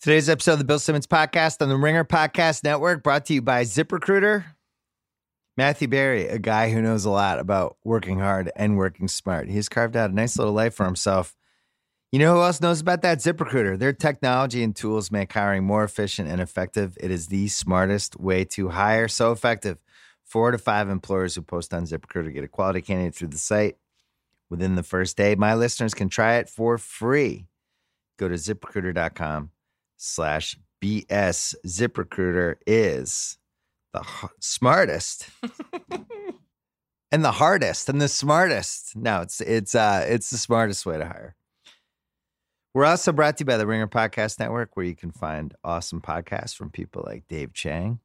Today's episode of the Bill Simmons Podcast on the Ringer Podcast Network brought to you by ZipRecruiter. Matthew Berry, a guy who knows a lot about working hard and working smart. He's carved out a nice little life for himself. You know who else knows about that? ZipRecruiter. Their technology and tools make hiring more efficient and effective. It is the smartest way to hire. So effective. Four to five employers who post on ZipRecruiter get a quality candidate through the site within the first day. My listeners can try it for free. Go to ziprecruiter.com slash BS. ZipRecruiter is the h- smartest and the hardest and the smartest. No, it's it's uh it's the smartest way to hire. We're also brought to you by the Ringer Podcast Network, where you can find awesome podcasts from people like Dave Chang,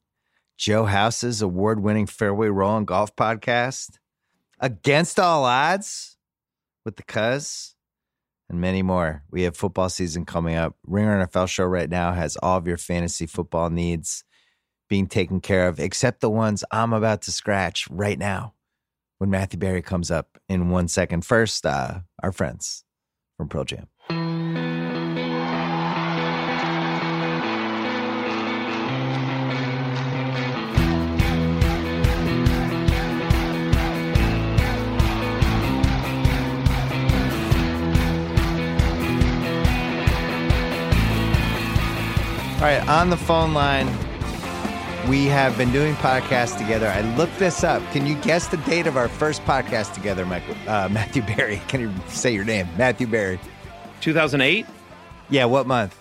Joe House's award-winning Fairway Rolling Golf Podcast, Against All Odds with the Cuz, and many more. We have football season coming up. Ringer NFL show right now has all of your fantasy football needs being taken care of, except the ones I'm about to scratch right now when Matthew Berry comes up in one second. First, uh, our friends from Pearl Jam. Right, on the phone line, we have been doing podcasts together. I looked this up. Can you guess the date of our first podcast together, Michael, uh, Matthew Berry? Can you say your name? Matthew Berry? 2008. Yeah, what month?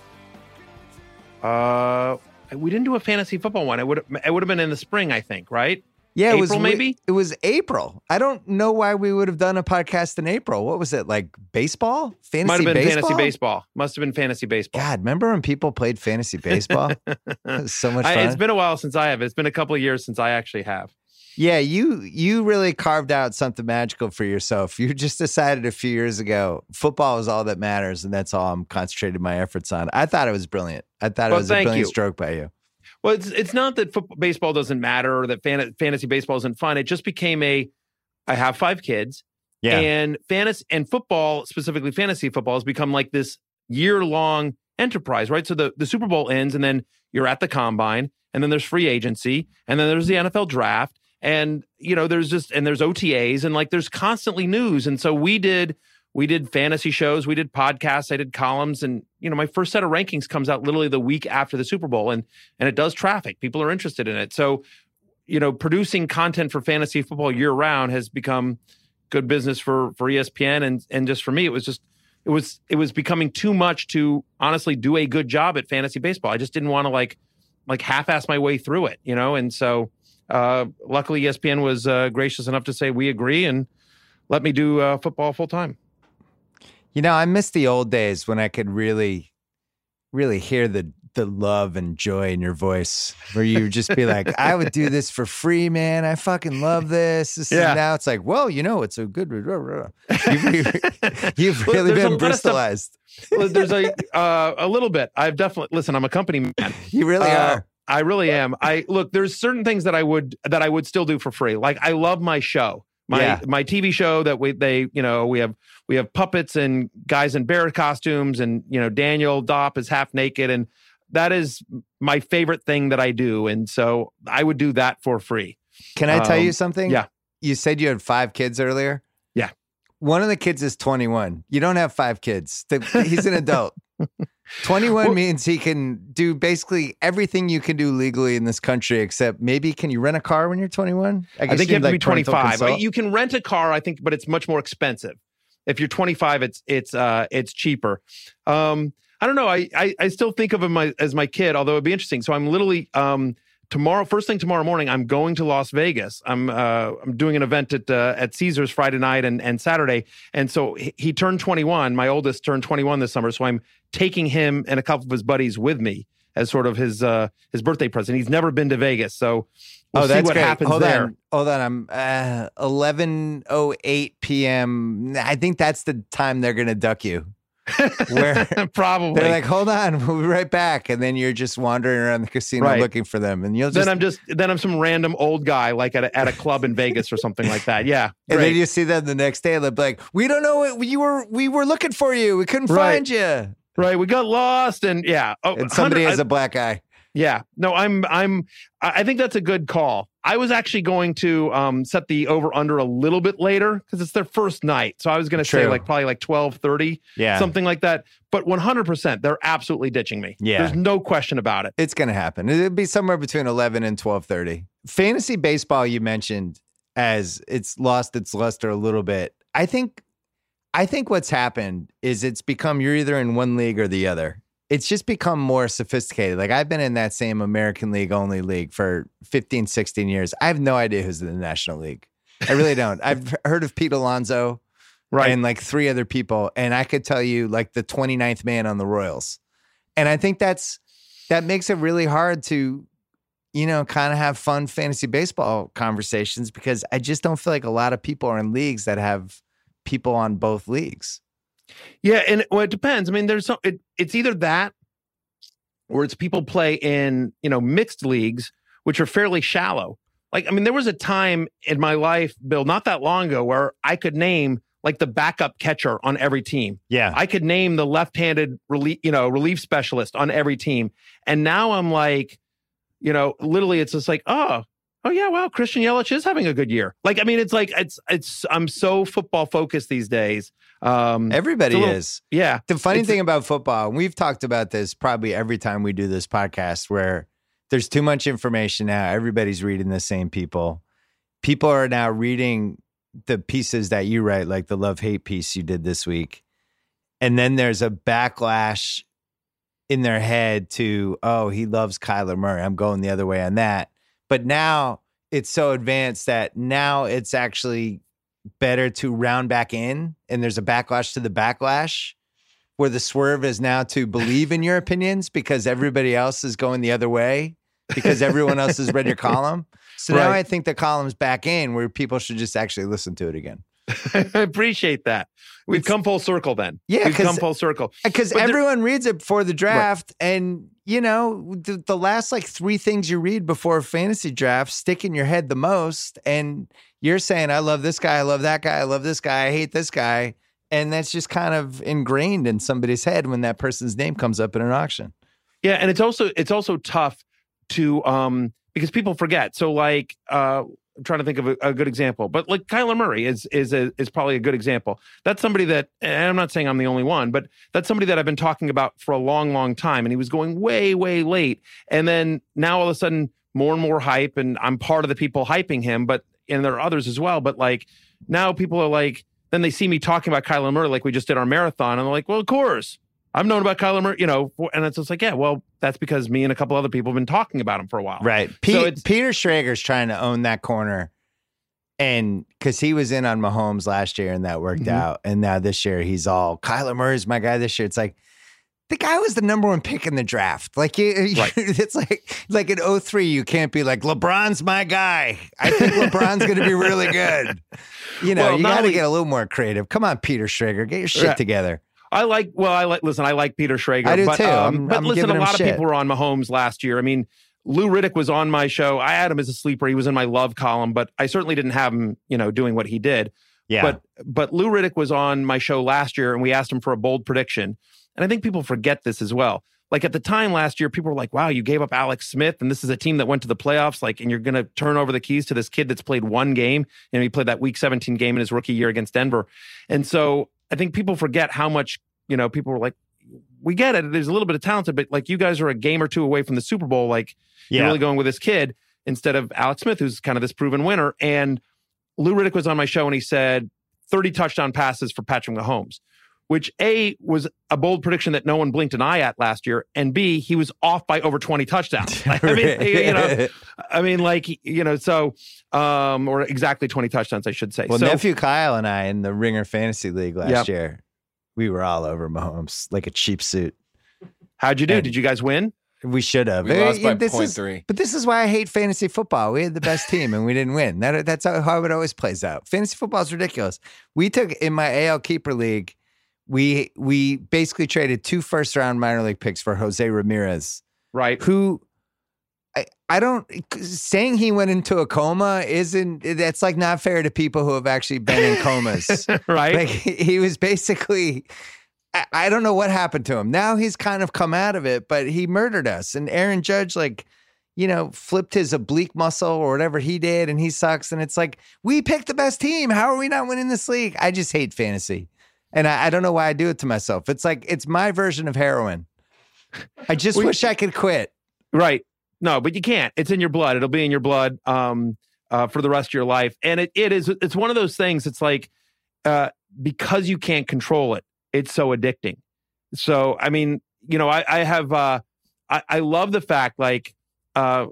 Uh, we didn't do a fantasy football one. It would it would have been in the spring, I think, right? Yeah, it was April, maybe? It was April. I don't know why we would have done a podcast in April. What was it like? Baseball? Fantasy Might have been baseball? fantasy baseball. Must have been fantasy baseball. God, remember when people played fantasy baseball? So much fun. I, it's been a while since I have. It's been a couple of years since I actually have. Yeah, you you really carved out something magical for yourself. You just decided a few years ago football is all that matters, and that's all I'm concentrating my efforts on. I thought it was brilliant. I thought it was a brilliant you. stroke by you. Well, it's it's not that football, baseball doesn't matter or that fan, fantasy baseball isn't fun. It just became a. I have five kids, Yeah. and fantasy and football, specifically fantasy football, has become like this year long enterprise, right? So the the Super Bowl ends, and then you're at the combine, and then there's free agency, and then there's the NFL draft, and you know there's just and there's OTAs, and like there's constantly news, and so we did. We did fantasy shows, we did podcasts, I did columns, and you know, my first set of rankings comes out literally the week after the Super Bowl, and and it does traffic. People are interested in it. So, you know, producing content for fantasy football year round has become good business for for ESPN and and just for me, it was just it was it was becoming too much to honestly do a good job at fantasy baseball. I just didn't want to like like half-ass my way through it, you know, and so uh, luckily ESPN was uh, gracious enough to say we agree and let me do uh, football full time. You know, I miss the old days when I could really, really hear the the love and joy in your voice, where you would just be like, "I would do this for free, man. I fucking love this." this Yeah. And now it's like, "Well, you know, it's a good." You've, you've really a been stuff- bristolized. Well, there's a uh, a little bit. I've definitely listen. I'm a company man. You really Uh, are. I really am. I look. There's certain things that I would that I would still do for free. Like I love my show, my Yeah. my TV show that we they you know we have we have puppets and guys in bear costumes and you know Daniel Dopp is half naked and that is my favorite thing that I do. And so I would do that for free. Can I tell you um, something? yeah. You said you had five kids earlier. Yeah. One of the kids is 21. You don't have five kids. He's an adult. 21 Well- means he can do basically everything you can do legally in this country, except maybe can you rent a car when you're 21? I guess think you have to be like, parental 25. consult. You can rent a car, I think, but it's much more expensive. If you're 25, it's it's uh it's cheaper. Um, I don't know. I I, I still think of him as my kid, although it'd be interesting. So I'm literally um tomorrow, first thing tomorrow morning, I'm going to Las Vegas. I'm uh I'm doing an event at uh, at Caesars Friday night and and Saturday, and so he, he turned 21. My oldest turned 21 this summer, so I'm taking him and a couple of his buddies with me as sort of his uh his birthday present. He's never been to Vegas, so. We'll oh, see that's what great. happens Hold there. on. Hold on. I'm uh, 11.08 p.m. I think that's the time they're going to duck you. Where Probably. they're like, hold on, we'll be right back. And then you're just wandering around the casino Right. looking for them. And you'll just then I'm just then I'm some random old guy like at a, at a club in Vegas or something like that. Yeah, And then you see them the next day, they'll be like, "We don't know what you were. We were looking for you. We couldn't Right. find you." right. We got lost, and yeah, oh, and somebody has a black eye. Yeah, no, I'm, I'm, I think that's a good call. I was actually going to um, set the over under a little bit later because it's their first night, so I was going to say like probably like twelve thirty, yeah, something like that. But one hundred percent, they're absolutely ditching me. Yeah, there's no question about it. It's going to happen. It'll be somewhere between eleven and twelve thirty. Fantasy baseball, you mentioned as it's lost its luster a little bit. I think I think what's happened is it's become you're either in one league or the other. It's just become more sophisticated. Like I've been in that same American League only league for 15, 16 years. I have no idea who's in the National League. I really don't. I've heard of Pete Alonso right. and like three other people, and I could tell you like the 29th man on the Royals. And I think that's that makes it really hard to you know, kind of have fun fantasy baseball conversations because I just don't feel like a lot of people are in leagues that have people on both leagues. Yeah, and well, it depends. I mean, there's some. It, it's either that, or it's people play in you know mixed leagues, which are fairly shallow. Like, I mean, there was a time in my life, Bill, not that long ago, where I could name like the backup catcher on every team. Yeah, I could name the left-handed relief, you know, relief specialist on every team. And now I'm like, you know, literally, it's just like, oh, oh yeah, wow, Christian Yelich is having a good year. Like, I mean, it's like it's it's I'm so football focused these days. Um, Everybody little, is. Yeah. The funny thing about football, and we've talked about this probably every time we do this podcast, where there's too much information now. Everybody's reading the same people. People are now reading the pieces that you write, like the love hate piece you did this week. And then there's a backlash in their head to, oh, he loves Kyler Murray. I'm going the other way on that. But now it's so advanced that now it's actually better to round back in and there's a backlash to the backlash where the swerve is now to believe in your opinions because everybody else is going the other way because everyone else has read your column. So right. now I think the column's back in where people should just actually listen to it again. I appreciate that. We've it's, come full circle then. Yeah, we've come full circle uh, because everyone reads it before the draft, right. and you know the, the last like three things you read before a fantasy draft stick in your head the most, and you're saying, "I love this guy, I love that guy, I love this guy, I hate this guy," and that's just kind of ingrained in somebody's head when that person's name comes up in an auction. Yeah, and it's also it's also tough to um because people forget. So like uh I'm trying to think of a, a, good example, but like Kyler Murray is is a, is probably a good example. That's somebody that, and I'm not saying I'm the only one, but that's somebody that I've been talking about for a long, long time, and he was going way, way late, and then now all of a sudden more and more hype, and I'm part of the people hyping him, but and there are others as well, but like now people are like, then they see me talking about Kyler Murray like we just did our marathon, and they're like, well, of course, I've known about Kyler Murray, you know, and it's just like, yeah, well, that's because me and a couple other people have been talking about him for a while. Right. Pete, so Peter Schrager's trying to own that corner. And because he was in on Mahomes last year and that worked mm-hmm. out. And now this year he's all Kyler Murray's my guy this year. It's like the guy was the number one pick in the draft. Like you, right. it's like like in 03, you can't be like LeBron's my guy. I think LeBron's going to be really good. You know, well, you got to get a little more creative. Come on, Peter Schrager, get your shit right. together. I like. Well, I like. Listen, I like Peter Schrager. I do but, too. Um, I'm, but I'm listen, a lot of people were on Mahomes last year. I mean, Lou Riddick was on my show. I had him as a sleeper. He was in my love column, but I certainly didn't have him, you know, doing what he did. Yeah. But but Lou Riddick was on my show last year, and we asked him for a bold prediction. And I think people forget this as well. Like at the time last year, people were like, "Wow, you gave up Alex Smith, and this is a team that went to the playoffs. Like, and you're going to turn over the keys to this kid that's played one game, and he played that Week 17 game in his rookie year against Denver." And so I think people forget how much you know, people were like, we get it. There's a little bit of talented, but like you guys are a game or two away from the Super Bowl. Like yeah. you're really going with this kid instead of Alex Smith, who's kind of this proven winner. And Lou Riddick was on my show and he said 30 touchdown passes for Patrick Mahomes, which A was a bold prediction that no one blinked an eye at last year. And B, he was off by over 20 touchdowns. I mean, you know, I mean, like, you know, so, um, or exactly 20 touchdowns, I should say. Well, so, nephew Kyle and I in the Ringer Fantasy League last yep. year we were all over Mahomes like a cheap suit. How'd you do? And Did you guys win? We should have. We lost eh, by this point is, three. But this is why I hate fantasy football. We had the best team and we didn't win. That, that's how, how it always plays out. Fantasy football is ridiculous. We took in my AL keeper league. We we basically traded two first round minor league picks for Jose Ramirez, right? Who I, don't saying he went into a coma isn't that's like not fair to people who have actually been in comas right like he was basically I, I don't know what happened to him. Now he's kind of come out of it, but he murdered us. And Aaron Judge, like, you know, flipped his oblique muscle or whatever he did, and he sucks. And it's like, we picked the best team. How are we not winning this league? I just hate fantasy. And I, I don't know why I do it to myself. It's like, it's my version of heroin. I just well, wish I could quit. Right. No, but you can't. It's in your blood. It'll be in your blood um, uh, for the rest of your life. And it, it is, it's one of those things. It's like, uh, because you can't control it, it's so addicting. So, I mean, you know, I, I have, uh, I, I love the fact like, uh,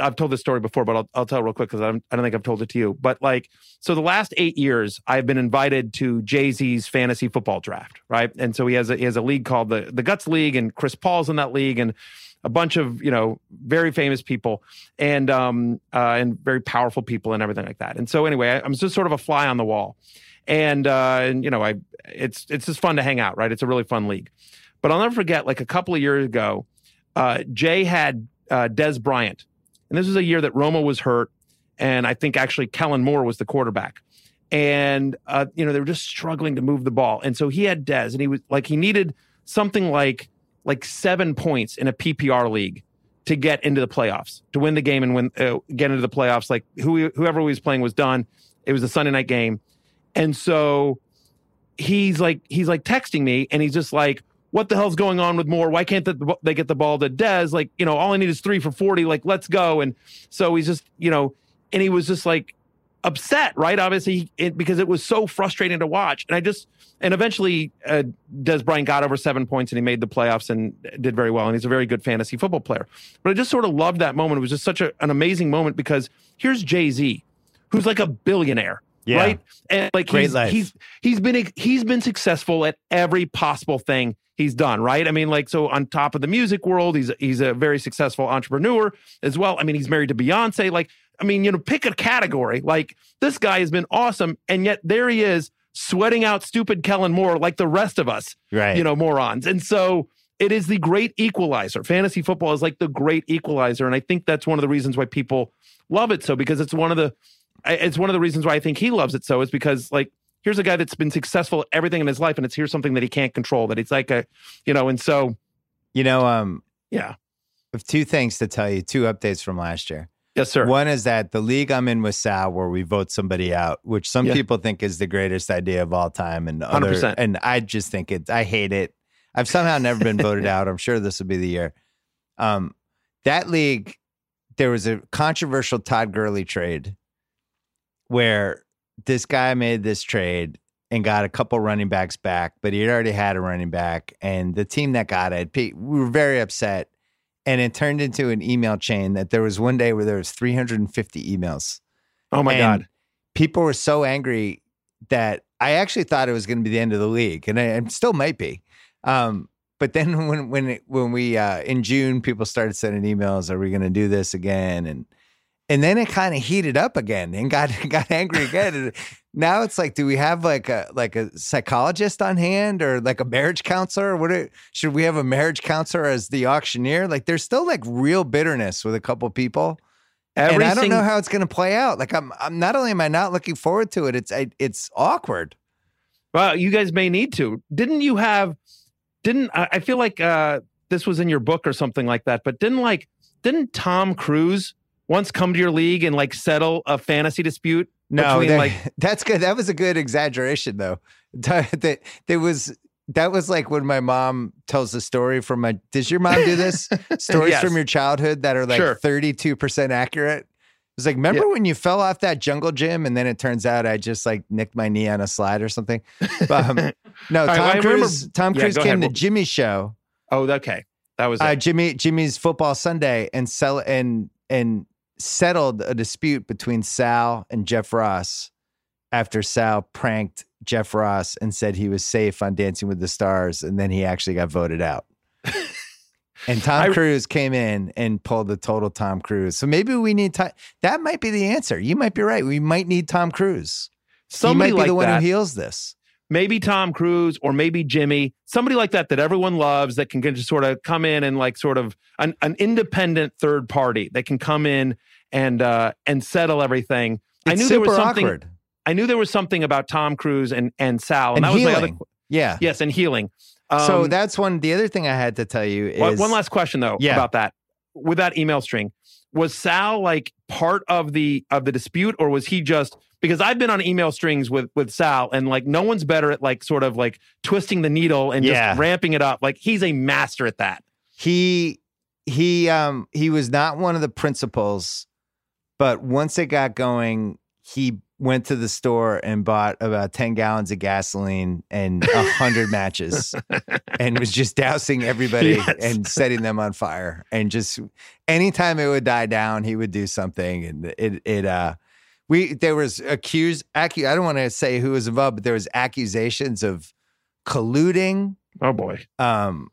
I've told this story before, but I'll, I'll tell real quick because I don't think I've told it to you. But like, so the last eight years, I've been invited to Jay Z's fantasy football draft, right? And so he has a, he has a league called the the Guts League, and Chris Paul's in that league, and a bunch of you know very famous people and um uh, and very powerful people and everything like that. And so anyway, I, I'm just sort of a fly on the wall, and uh, and you know I it's it's just fun to hang out, right? It's a really fun league. But I'll never forget, like a couple of years ago, uh, Jay had uh, Dez Bryant. And this was a year that Romo was hurt. And I think actually Kellen Moore was the quarterback. And, uh, you know, they were just struggling to move the ball. And so he had Dez and he was like, he needed something like, like seven points in a PPR league to get into the playoffs, to win the game and win, uh, get into the playoffs. Like who, whoever he was playing was done. It was a Sunday night game. And so he's like, he's like texting me and he's just like, what the hell's going on with Moore? Why can't the, they get the ball to Dez? Like, you know, all I need is three for 40. Like, let's go. And so he's just, you know, and he was just like upset, right? Obviously, it, because it was so frustrating to watch. And I just, and eventually, uh, Dez Bryant got over seven points and he made the playoffs and did very well. And he's a very good fantasy football player. But I just sort of loved that moment. It was just such a, an amazing moment because here's Jay Z, who's like a billionaire. Yeah. Right. And like Great he's, life. he's he's been he's been successful at every possible thing he's done, right? I mean, like, so on top of the music world, he's he's a very successful entrepreneur as well. I mean, he's married to Beyonce. Like, I mean, you know, pick a category. Like, this guy has been awesome, and yet there he is sweating out stupid Kellen Moore like the rest of us, right? You know, morons. And so it is the great equalizer. Fantasy football is like the great equalizer, and I think that's one of the reasons why people love it so because it's one of the it's one of the reasons why I think he loves it so is because like here's a guy that's been successful at everything in his life, and it's here's something that he can't control. That it's like a, you know, and so, you know, um, yeah. I have two things to tell you, two updates from last year. Yes, sir. One is that the league I'm in with Sal, where we vote somebody out, which some yeah. people think is the greatest idea of all time, and other, 100%. and I just think it. I hate it. I've somehow never been voted out. I'm sure this will be the year. Um, that league, there was a controversial Todd Gurley trade where this guy made this trade and got a couple running backs back, but he already had a running back. And the team that got it, we were very upset. And it turned into an email chain that there was one day where there was 350 emails. Oh my and God. People were so angry that I actually thought it was going to be the end of the league. And it still might be. Um, but then when when it, when we uh, in June, people started sending emails, "Are we going to do this again?" And and then it kind of heated up again and got got angry again. and now it's like, do we have like a like a psychologist on hand or like a marriage counselor? What are, should we have a marriage counselor as the auctioneer? Like, there's still like real bitterness with a couple people. Everything, and I don't know how it's going to play out. Like, I'm I'm not only am I not looking forward to it, it's I, it's awkward. Well, you guys may need to. Didn't you have? Didn't I feel like uh, this was in your book or something like that? But didn't like didn't Tom Cruise? Once come to your league and like settle a fantasy dispute? No, that, like that's good. That was a good exaggeration, though. That there was that was like when my mom tells the story from my. Does your mom do this? Stories yes. from your childhood that are like two percent accurate. It's like, remember yeah. when you fell off that jungle gym and then it turns out I just like nicked my knee on a slide or something? Um, no, Tom right, Cruise. Tom Cruise yeah, came ahead. to Jimmy's show. Oh, okay, that was uh, Jimmy. Jimmy's football Sunday and sell and and settled a dispute between Sal and Jeff Ross after Sal pranked Jeff Ross and said he was safe on Dancing with the Stars, and then he actually got voted out. and Tom I, Cruise came in and pulled the total Tom Cruise. So maybe we need that might be the answer. You might be right. We might need Tom Cruise. Somebody he might be like the one that. who heals this maybe Tom Cruise or maybe Jimmy, somebody like that that everyone loves that can, just sort of come in and like sort of an, an independent third party that can come in and uh and settle everything. It's I knew there was something awkward. I knew there was something about Tom Cruise and and Sal, and, and that healing. other yeah. Yes, and healing. Um, so that's one. The other thing I had to tell you is one, one last question though yeah. about that with that email string. Was Sal like part of the of the dispute, or was he just because I've been on email strings with with Sal, and like no one's better at like sort of like twisting the needle and yeah. just ramping it up. Like he's a master at that. He he um he was not one of the principals, but once it got going, he went to the store and bought about 10 gallons of gasoline and 100 matches and was just dousing everybody yes. and setting them on fire and just anytime it would die down he would do something and it it uh we there was accused acu- I don't want to say who was involved but there was accusations of colluding. Oh boy. Um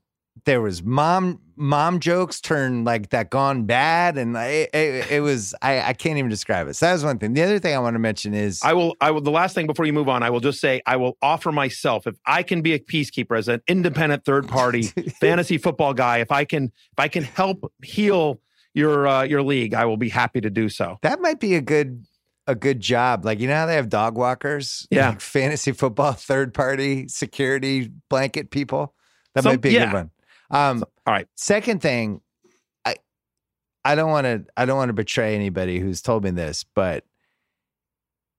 there was mom mom jokes turned like that gone bad and it, it, it, was I, I can't even describe it. So that was one thing. The other thing i want to mention is i will i will the last thing before you move on i will just say i will offer myself if i can be a peacekeeper as an independent third party fantasy football guy if i can if i can help heal your uh, your league i will be happy to do so. That might be a good a good job like you know how they have dog walkers yeah like fantasy football third party security blanket people that Some, might be a yeah. good one um, so, all right. Second thing, I I don't want to I don't want to betray anybody who's told me this, but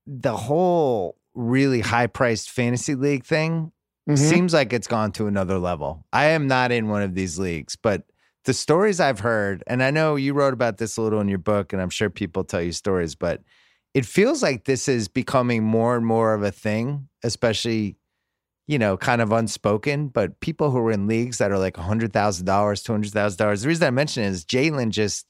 the whole really high priced fantasy league thing mm-hmm. seems like it's gone to another level. I am not in one of these leagues, but the stories I've heard, and I know you wrote about this a little in your book, and I'm sure people tell you stories, but it feels like this is becoming more and more of a thing, especially you know, kind of unspoken, but people who are in leagues that are like $100,000, $200,000. The reason I mention it is Jalen just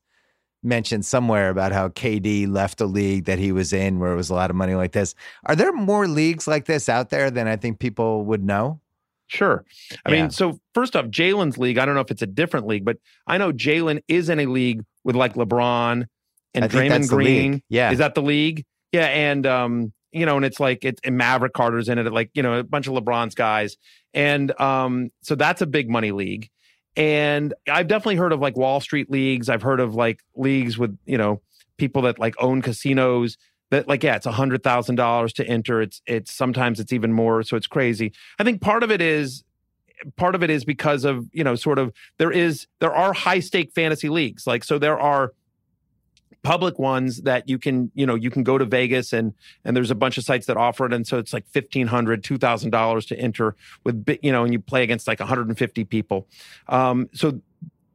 mentioned somewhere about how KD left a league that he was in where it was a lot of money like this. Are there more leagues like this out there than I think people would know? Sure. I yeah. mean, so first off, Jalen's league, I don't know if it's a different league, but I know Jalen is in a league with like LeBron and Draymond Green. Yeah. Is that the league? Yeah. And um, you know, and it's like it's and Maverick Carter's in it, like you know, a bunch of LeBron's guys, and um, so that's a big money league. And I've definitely heard of like Wall Street leagues. I've heard of like leagues with you know people that like own casinos that like yeah, it's a hundred thousand dollars to enter. It's it's sometimes it's even more, so it's crazy. I think part of it is part of it is because of you know sort of there is there are high stake fantasy leagues like so there are public ones that you can you know you can go to vegas and and there's a bunch of sites that offer it. And so it's like $1500 $2000 to enter with you know and you play against like 150 people. Um, so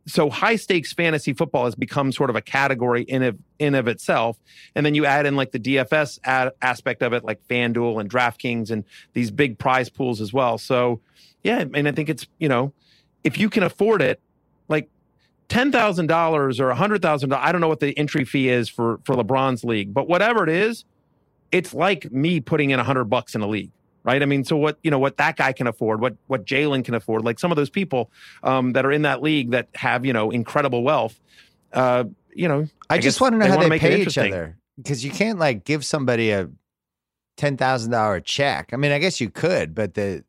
so high stakes fantasy football has become sort of a category in of in of itself. And then you add in like the dfs ad, aspect of it like fanduel and draftkings and these big prize pools as well. So yeah and i think it's you know if you can afford it ten thousand dollars or a hundred thousand dollars. I don't know what the entry fee is for for LeBron's league, but whatever it is, it's like me putting in a hundred bucks in a league, right? I mean, so what you know what that guy can afford, what what Jalen can afford, like some of those people um, that are in that league that have you know incredible wealth. Uh, you know, I, I just want to know how they pay each other because you can't like give somebody a ten thousand dollar check. I mean, I guess you could, but the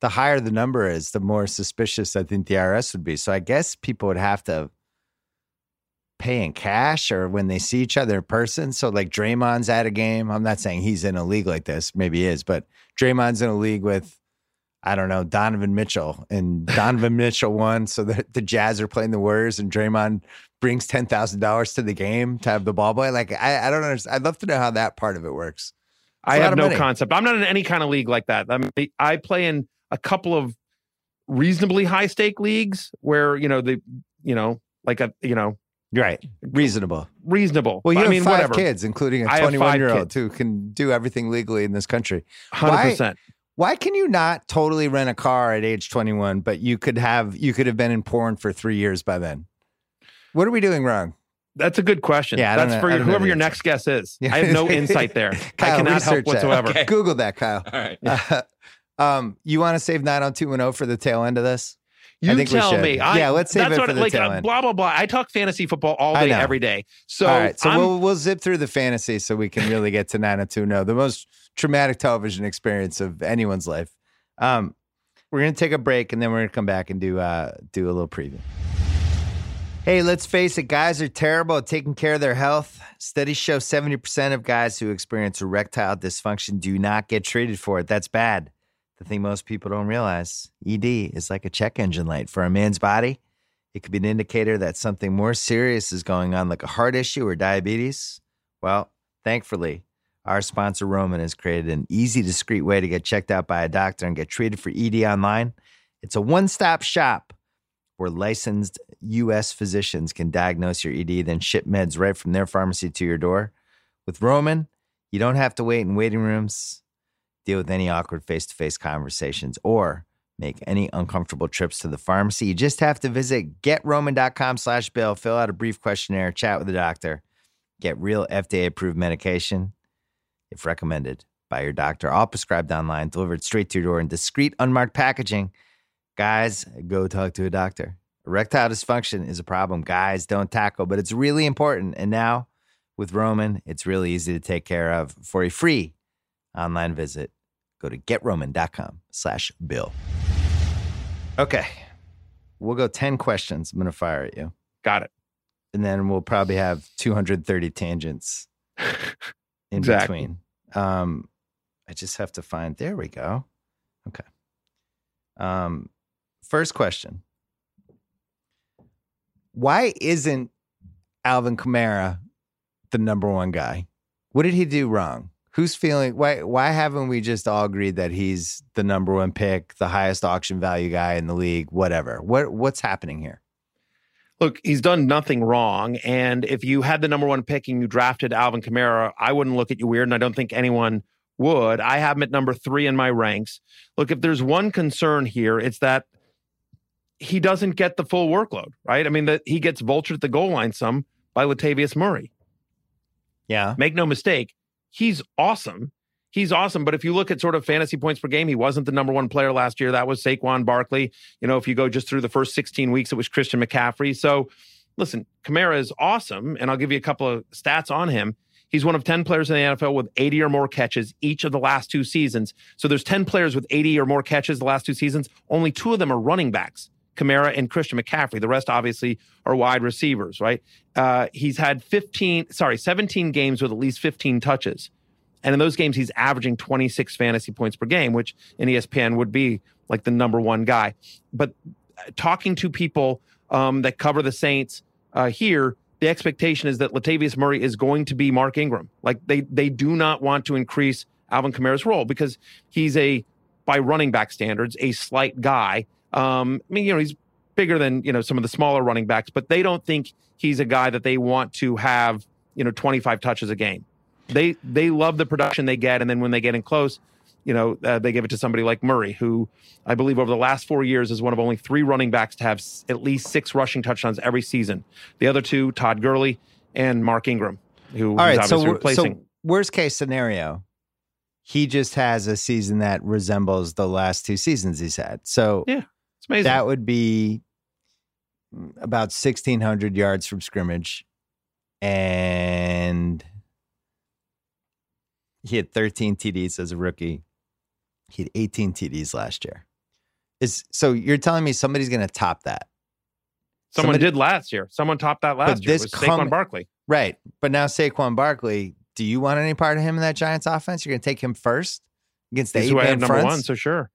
the higher the number is, the more suspicious I think the IRS would be. So I guess people would have to pay in cash or when they see each other in person. So like Draymond's at a game. I'm not saying he's in a league like this, maybe he is, but Draymond's in a league with I don't know, Donovan Mitchell. And Donovan Mitchell won. So the, the Jazz are playing the Warriors and Draymond brings ten thousand dollars to the game to have the ball boy. Like I, I don't understand. I'd love to know how that part of it works. It's I have no money. concept. I'm not in any kind of league like that. I mean, I play in a couple of reasonably high stake leagues where you know the you know like a you know right reasonable reasonable well you I have mean, five whatever. kids including a 21 year old who can do everything legally in this country 100% why, why can you not totally rent a car at age 21 but you could have you could have been in porn for three years by then what are we doing wrong that's a good question. Yeah, that's know, for whoever your next guest is. Yeah. I have no insight there. Kyle, I cannot help whatsoever. Okay. Google that, Kyle. All right. Uh, um, you want to save 90210 for the tail end of this? You I think tell me. I, yeah, let's save it for the like, tail end. Blah blah blah. I talk fantasy football all day, every day. So, all right, so we'll we'll zip through the fantasy so we can really get to 90210, the most traumatic television experience of anyone's life. Um, we're gonna take a break and then we're gonna come back and do uh do a little preview. Hey, let's face it, guys are terrible at taking care of their health. Studies show 70% of guys who experience erectile dysfunction do not get treated for it. That's bad. The thing most people don't realize ED is like a check engine light for a man's body. It could be an indicator that something more serious is going on, like a heart issue or diabetes. Well, thankfully, our sponsor Roman has created an easy, discreet way to get checked out by a doctor and get treated for ED online. It's a one stop shop where licensed U.S. physicians can diagnose your ED, then ship meds right from their pharmacy to your door. With Roman, you don't have to wait in waiting rooms, deal with any awkward face to face conversations, or make any uncomfortable trips to the pharmacy. You just have to visit getroman.com slash bill, fill out a brief questionnaire, chat with the doctor, get real FDA approved medication if recommended by your doctor, all prescribed online, delivered straight to your door in discreet, unmarked packaging. Guys, go talk to a doctor. Erectile dysfunction is a problem guys don't tackle, but it's really important. And now with Roman, it's really easy to take care of. For a free online visit, go to getroman.com slash bill. Okay. We'll go 10 questions. I'm going to fire at you. Got it. And then we'll probably have 230 tangents in exactly. between. Um, I just have to find, there we go. Okay. Um, first question Why isn't Alvin Kamara the number one guy? What did he do wrong? Who's feeling why why haven't we just all agreed that he's the number one pick, the highest auction value guy in the league, whatever? What what's happening here? Look, he's done nothing wrong. And if you had the number one pick and you drafted Alvin Kamara, I wouldn't look at you weird. And I don't think anyone would. I have him at number three in my ranks. Look, if there's one concern here, it's that he doesn't get the full workload, right? I mean, that he gets vultured at the goal line some by Latavius Murray. Yeah. Make no mistake, he's awesome. He's awesome. But if you look at sort of fantasy points per game, he wasn't the number one player last year. That was Saquon Barkley. You know, if you go just through the first 16 weeks, it was Christian McCaffrey. So listen, Kamara is awesome. And I'll give you a couple of stats on him. He's one of 10 players in the NFL with 80 or more catches each of the last two seasons. So there's 10 players with 80 or more catches the last two seasons. Only two of them are running backs. Kamara and Christian McCaffrey. The rest obviously are wide receivers, right? Uh, he's had 15, sorry, 17 games with at least 15 touches. And in those games, he's averaging 26 fantasy points per game, which in ESPN would be like the number one guy. But uh, talking to people um, that cover the Saints uh, here, the expectation is that Latavius Murray is going to be Mark Ingram. Like they they do not want to increase Alvin Kamara's role because he's a by running back standards a slight guy. Um, I mean, you know, he's bigger than you know some of the smaller running backs, but they don't think he's a guy that they want to have you know 25 touches a game. They they love the production they get, and then when they get in close, you know, uh, they give it to somebody like Murray, who I believe over the last four years is one of only three running backs to have s- at least six rushing touchdowns every season. The other two, Todd Gurley and Mark Ingram, who All right, so, so worst case scenario, he just has a season that resembles the last two seasons he's had. So Yeah, it's amazing. that would be about 1600 yards from scrimmage and he had 13 TDs as a rookie. He had 18 TDs last year. Is so you're telling me somebody's going to top that? Someone somebody- did last year. Someone topped that last year. this It was Saquon Barkley. Right. But now Saquon Barkley, do you want any part of him in that Giants offense? You're going to take him first against the He's eight man have number fronts? one, so sure.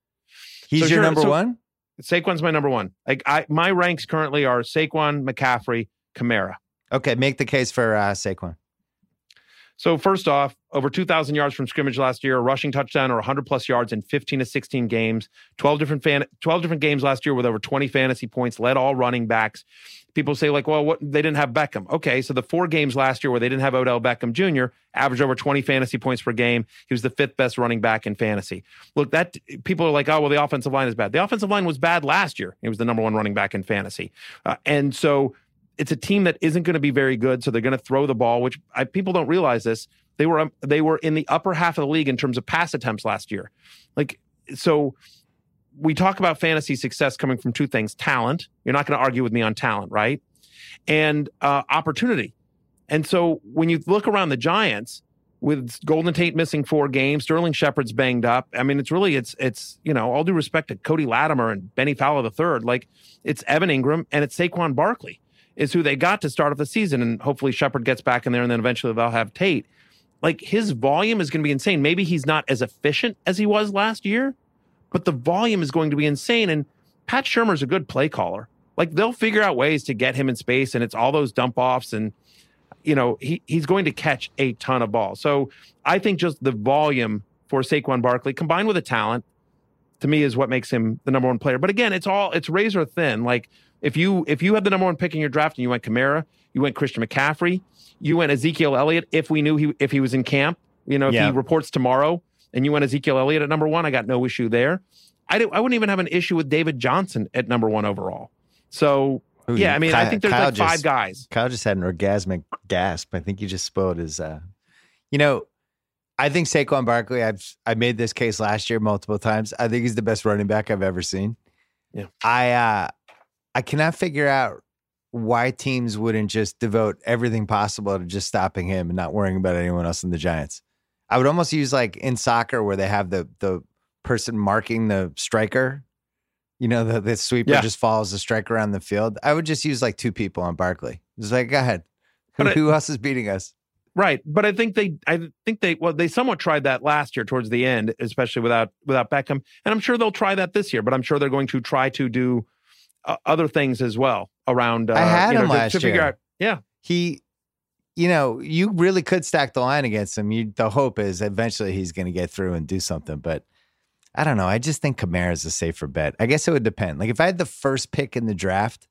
He's so your sure, number so- one? Saquon's my number one. Like I, my ranks currently are Saquon, McCaffrey, Kamara. Okay, make the case for uh, Saquon. So first off, over 2,000 yards from scrimmage last year, a rushing touchdown or 100 plus yards in 15 to 16 games. 12 different fan, 12 different games last year with over 20 fantasy points. Led all running backs. People say like, well, what they didn't have Beckham. Okay, so the four games last year where they didn't have Odell Beckham Jr. averaged over 20 fantasy points per game. He was the fifth best running back in fantasy. Look, that people are like, oh, well, the offensive line is bad. The offensive line was bad last year. He was the number one running back in fantasy, uh, and so it's a team that isn't going to be very good. So they're going to throw the ball, which I, people don't realize this. They were um, they were in the upper half of the league in terms of pass attempts last year. Like so, we talk about fantasy success coming from two things: talent. You're not going to argue with me on talent, right? And uh, opportunity. And so when you look around the Giants, with Golden Tate missing four games, Sterling Shepard's banged up. I mean, it's really it's it's you know all due respect to Cody Latimer and Bennie Fowler III, like it's Evan Engram and it's Saquon Barkley is who they got to start off the season, and hopefully Shepard gets back in there, and then eventually they'll have Tate. Like his volume is going to be insane. Maybe he's not as efficient as he was last year, but the volume is going to be insane. And Pat Shurmur's a good play caller. Like they'll figure out ways to get him in space, and it's all those dump offs, and you know he he's going to catch a ton of balls. So I think just the volume for Saquon Barkley combined with the talent, to me, is what makes him the number one player. But again, it's all it's razor thin. Like if you if you had the number one pick in your draft and you went Kamara, you went Christian McCaffrey, you went Ezekiel Elliott. If we knew he if he was in camp, you know, if yeah. he reports tomorrow, and you went Ezekiel Elliott at number one, I got no issue there. I, I wouldn't even have an issue with David Johnson at number one overall. So Ooh, yeah, I mean, Kyle, I think there's Kyle like five guys. Kyle just had an orgasmic gasp. I think you just spoiled his. Uh, you know, I think Saquon Barkley. I've I made this case last year multiple times. I think he's the best running back I've ever seen. Yeah, I uh, I cannot figure out why teams wouldn't just devote everything possible to just stopping him and not worrying about anyone else in the Giants. I would almost use like in soccer where they have the the person marking the striker. You know, the, the sweeper yeah. just follows the striker around the field. I would just use like two people on Barkley. Just like, go ahead. Who, I, who else is beating us? Right, but I think they, I think they, well, they somewhat tried that last year towards the end, especially without without Beckham, and I'm sure they'll try that this year. But I'm sure they're going to try to do uh, other things as well around. Uh, I had you know, him to, last to year. Out, yeah, he you know, you really could stack the line against him. You, the hope is eventually he's going to get through and do something. But I don't know. I just think Kamara is a safer bet. I guess it would depend. Like if I had the first pick in the draft,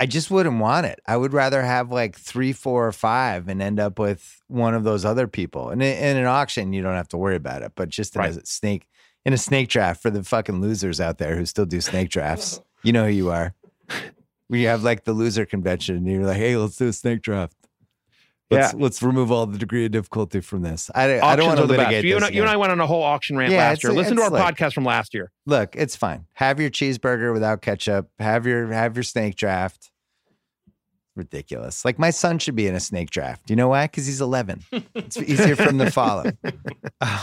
I just wouldn't want it. I would rather have like three, four, or five and end up with one of those other people. And in, in an auction, you don't have to worry about it. But just right. a snake in a snake draft for the fucking losers out there who still do snake drafts, you know who you are. We have like the loser convention, and you're like, "Hey, let's do a snake draft." Let's, yeah. let's remove all the degree of difficulty from this. I, I don't want to litigate you and, you and I went on a whole auction rant yeah, last year. Listen to our like, podcast from last year. Look, it's fine. Have your cheeseburger without ketchup. Have your have your snake draft. Ridiculous. Like my son should be in a snake draft. You know why? Because he's 11. It's easier for him to follow.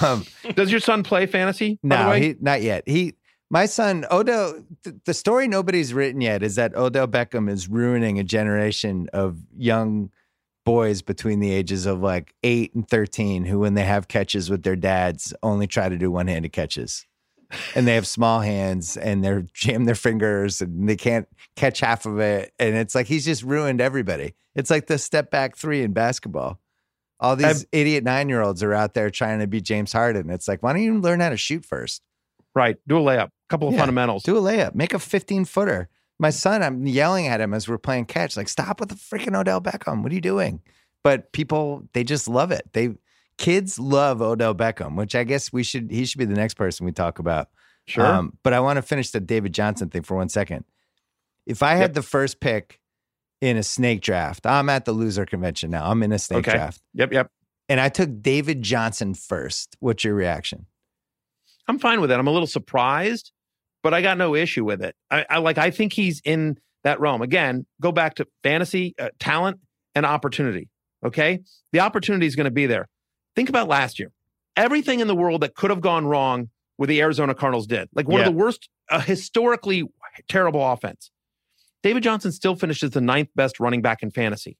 Um, Does your son play fantasy? No, he, not yet. He my son Odell. Th- the story nobody's written yet is that Odell Beckham is ruining a generation of young boys between the ages of like eight and 13 who, when they have catches with their dads, only try to do one handed catches. and they have small hands and they're jam their fingers and they can't catch half of it. And it's like he's just ruined everybody. It's like the step back three in basketball. All these I've, idiot nine year olds are out there trying to be James Harden. It's like, why don't you learn how to shoot first? Right. Do a layup, couple of yeah, fundamentals. Do a layup, make a 15 footer. My son, I'm yelling at him as we're playing catch, like, stop with the freaking Odell Beckham. What are you doing? But people, they just love it. They kids love Odell Beckham, which I guess we should he should be the next person we talk about. Sure. Um, but I want to finish the David Johnson thing for one second. If I had yep. the first pick in a snake draft, I'm at the loser convention now. I'm in a snake okay. draft. Yep, yep. And I took David Johnson first. What's your reaction? I'm fine with that. I'm a little surprised but I got no issue with it. I, I like. I think he's in that realm. Again, go back to fantasy, uh, talent, and opportunity. Okay, the opportunity is going to be there. Think about last year. Everything in the world that could have gone wrong with the Arizona Cardinals did. Like one yeah. of the worst, uh, historically terrible offense. David Johnson still finishes the ninth best running back in fantasy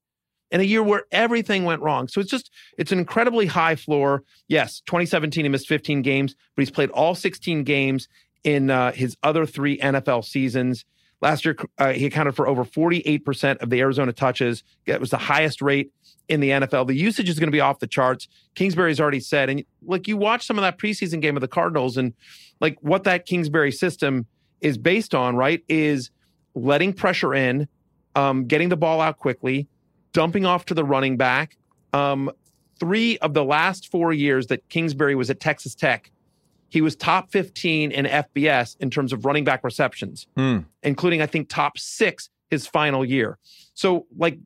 in a year where everything went wrong. So it's just, it's an incredibly high floor. Yes, 2017, he missed 15 games, but he's played all 16 games in uh, his other three NFL seasons. Last year, uh, he accounted for over 48% of the Arizona touches. It was the highest rate in the NFL. The usage is going to be off the charts. Kingsbury's already said, and like you watch some of that preseason game of the Cardinals, and like what that Kingsbury system is based on, right, is letting pressure in, um, getting the ball out quickly, dumping off to the running back. Um, three of the last four years that Kingsbury was at Texas Tech, he was top 15 in FBS in terms of running back receptions, hmm. including, I think, top six his final year. So, like,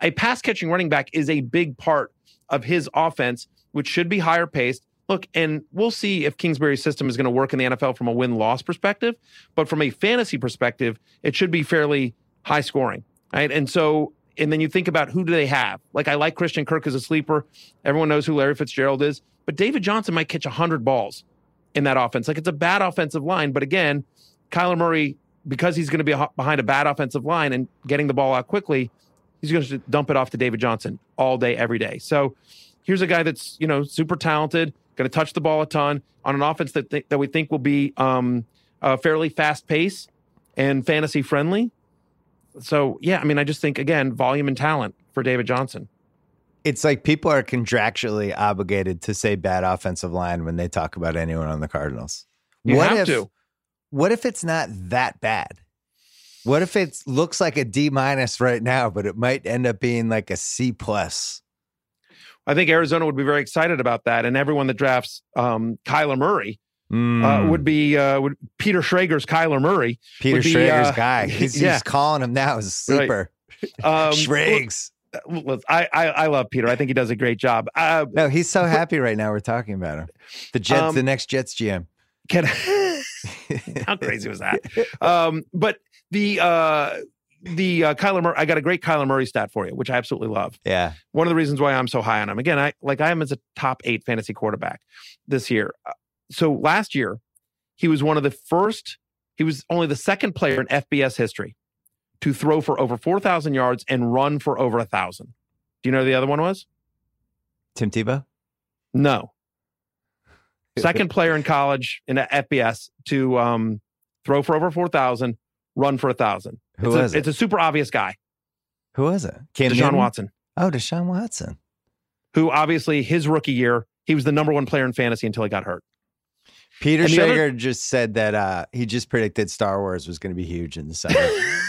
a pass catching running back is a big part of his offense, which should be higher paced. Look, and we'll see if Kingsbury's system is going to work in the NFL from a win loss perspective. But from a fantasy perspective, it should be fairly high scoring. Right. And so, and then you think about who do they have? Like, I like Christian Kirk as a sleeper. Everyone knows who Larry Fitzgerald is. But David Johnson might catch 100 balls in that offense. Like it's a bad offensive line, but again, Kyler Murray, because he's going to be behind a bad offensive line and getting the ball out quickly, he's going to dump it off to David Johnson all day, every day. So here's a guy that's you know super talented, going to touch the ball a ton on an offense that th- that we think will be um, uh, fairly fast pace and fantasy friendly. So yeah, I mean, I just think again, volume and talent for David Johnson. It's like people are contractually obligated to say bad offensive line when they talk about anyone on the Cardinals. You what have if, to. What if it's not that bad? What if it looks like a D minus right now, but it might end up being like a C plus? I think Arizona would be very excited about that, and everyone that drafts um, Kyler Murray Mm. uh, would be uh, would Peter Schrager's Kyler Murray. Peter would be, Schrager's uh, guy. He's, yeah. he's calling him now as a sleeper. Um, Schrags. I, I I love Peter. I think he does a great job. Uh, No, he's so happy right now. We're talking about him. The Jets, Um, the next Jets GM. can how crazy was that? Um, but the uh, the uh, Kyler Murray, I got a great Kyler Murray stat for you, which I absolutely love. yeah. One of the reasons why I'm so high on him. Again, I like I am as a top eight fantasy quarterback this year. Uh, So last year, he was one of the first. He was only the second player in FBS history to throw for over four thousand yards and run for over a thousand. Do you know who the other one was? Tim Tebow. No. Second player in college in FBS to um, throw for over four thousand, run for a thousand. Who it's a, it? It's a super obvious guy, Who was it? Cam Deshaun Newton? Watson, Oh, Deshaun Watson. who obviously his rookie year he was the number one player in fantasy until he got hurt. Peter the other- just said that uh, he just predicted Star Wars was going to be huge in the summer.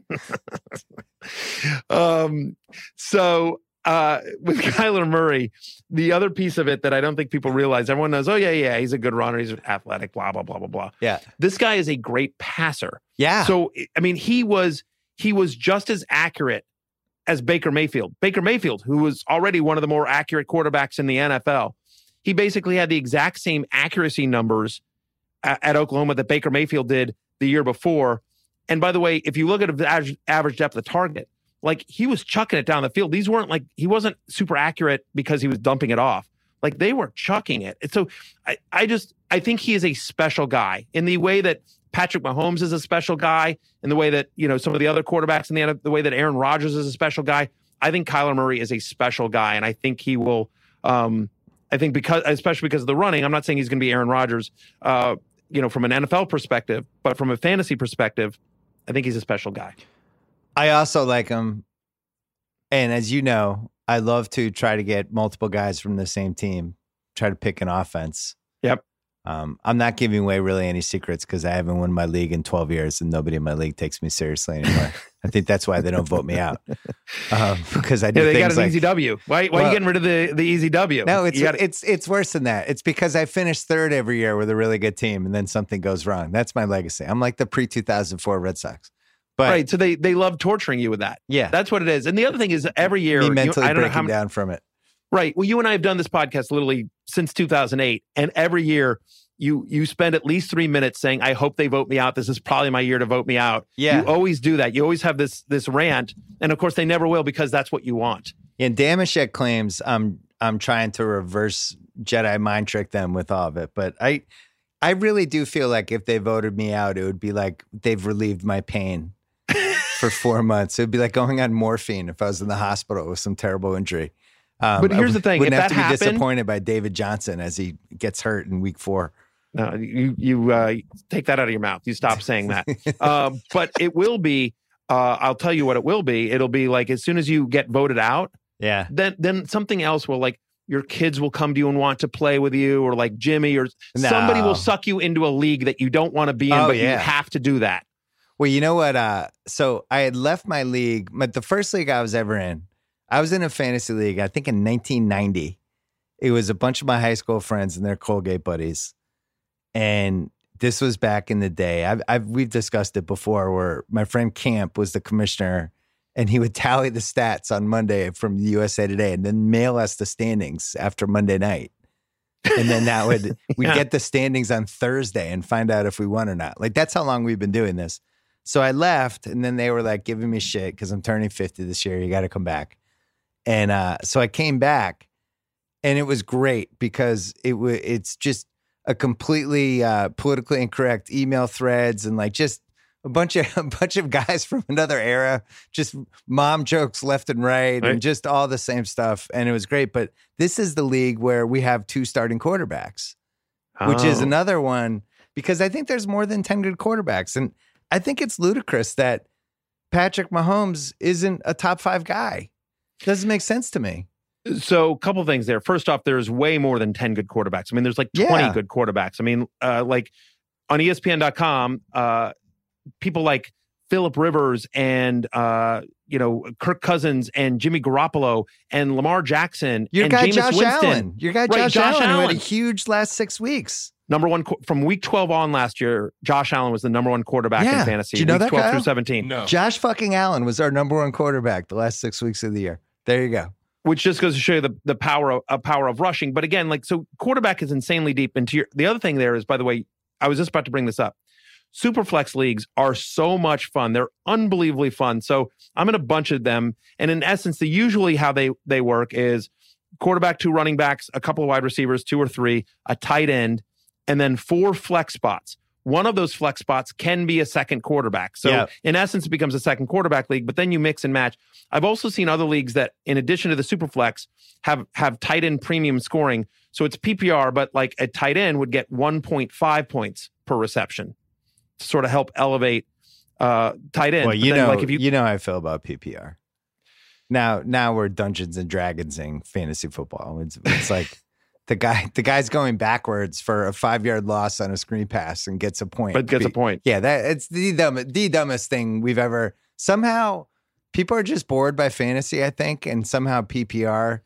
um, so uh, with Kyler Murray, the other piece of it that I don't think people realize, everyone knows, oh yeah, yeah, he's a good runner, he's athletic, blah blah blah blah blah. yeah. This guy is a great passer. Yeah. So I mean, he was he was just as accurate as Baker Mayfield. Baker Mayfield, who was already one of the more accurate quarterbacks in the NFL, he basically had the exact same accuracy numbers at, at Oklahoma that Baker Mayfield did the year before. And by the way, if you look at the average, depth of target, like he was chucking it down the field. These weren't like he wasn't super accurate because he was dumping it off. Like they were chucking it. So I, I just I think he is a special guy in the way that Patrick Mahomes is a special guy, in the way that you know some of the other quarterbacks in the the way that Aaron Rodgers is a special guy. I think Kyler Murray is a special guy, and I think he will. Um, I think because, especially because of the running, I'm not saying he's going to be Aaron Rodgers, uh, you know, from an NFL perspective, but from a fantasy perspective, I think he's a special guy. I also like him. And as you know, I love to try to get multiple guys from the same team, try to pick an offense. Um, I'm not giving away really any secrets because I haven't won my league in 12 years and nobody in my league takes me seriously anymore. I think that's why they don't vote me out um, because I do Yeah, they got an like easy W. Why, why are you getting rid of the, the easy W? no, it's gotta- it's it's worse than that. It's because I finish third every year with a really good team, and then something goes wrong. That's my legacy. I'm like the pre 2004 Red Sox. But right. So they they love torturing you with that. yeah, That's what it is. And the other thing is every year, me you- mentally I don't know breaking many, down from it. Right. Well, you and I have done this podcast literally since 2008, and every year you you spend at least three minutes saying, "I hope they vote me out. This is probably my year to vote me out." Yeah. You always do that. You always have this this rant, and of course they never will because that's what you want. And Damashek claims I'm I'm trying to reverse Jedi mind trick them with all of it, but I I really do feel like if they voted me out, it would be like they've relieved my pain for four months. It would be like going on morphine if I was in the hospital with some terrible injury. Um, But here's I the thing, Wouldn't if have to be happened- disappointed by David Johnson as he gets hurt in week four. No, you you uh, take that out of your mouth. You stop saying that. uh, but it will be. Uh, I'll tell you what it will be. It'll be like as soon as you get voted out, Yeah. then then something else will like your kids will come to you and want to play with you, or like Jimmy, or somebody will suck you into a league that you don't want to be in, Oh, but you have to do that. Well, you know what? Uh, so I had left my league, but the first league I was ever in, I was in a fantasy league, I think in 1990. It was a bunch of my high school friends and their Colgate buddies. And this was back in the day. I've, I've we've discussed it before where my friend Camp was the commissioner and he would tally the stats on Monday from USA Today and then mail us the standings after Monday night. And then that would we'd Yeah. get the standings on Thursday and find out if we won or not. Like that's how long we've been doing this. So I left, and then they were like giving me shit because I'm turning 50 this year. You got to come back. And uh, so I came back, and it was great because it was it's just a completely uh, politically incorrect email threads and like just a bunch of a bunch of guys from another era, just mom jokes left and right, Right. and just all the same stuff. And it was great. But this is the league where we have two starting quarterbacks, which is Oh. another one because I think there's more than ten good quarterbacks, and I think it's ludicrous that Patrick Mahomes isn't a top five guy. Doesn't make sense to me. So, a couple things there. First off, there's way more than 10 good quarterbacks. I mean, there's like 20 Yeah. good quarterbacks. I mean, uh, like on ESPN.com, uh, people like Philip Rivers and, uh, you know, Kirk Cousins and Jimmy Garoppolo and Lamar Jackson Your and guy Jameis Josh Winston. Allen, your guy Right, Josh, Josh Allen, who had a huge last six weeks. Number one from week 12 on last year, Josh Allen was the number one quarterback Yeah. in fantasy. Do you know weeks that, 12 Kyle? through 17. No. Josh fucking Allen was our number one quarterback the last six weeks of the year. There you go. which just goes to show you the, the power of uh, power of rushing. But again, like so, quarterback is insanely deep. And to your, the other thing there is, by the way, I was just about to bring this up. Superflex leagues are so much fun. They're unbelievably fun. So I'm in a bunch of them, and in essence, the usually how they they work is quarterback, two running backs, a couple of wide receivers, two or three, a tight end, and then four flex spots. One of those flex spots can be a second quarterback. So Yeah. in essence, it becomes a second quarterback league. But then you mix and match. I've also seen other leagues that, in addition to the super flex, have have tight end premium scoring. So it's PPR, but like a tight end would get 1.5 points per reception to sort of help elevate uh, tight end. Well, you then, know, like if you, you know how I feel about PPR. Now, now we're Dungeons and Dragonsing fantasy football. It's, it's like the guy, the guy's going backwards for a five yard loss on a screen pass and gets a point. but gets a point. Yeah, that it's the dumb, the dumbest thing we've ever. Somehow, people are just bored by fantasy. I think, and somehow PPR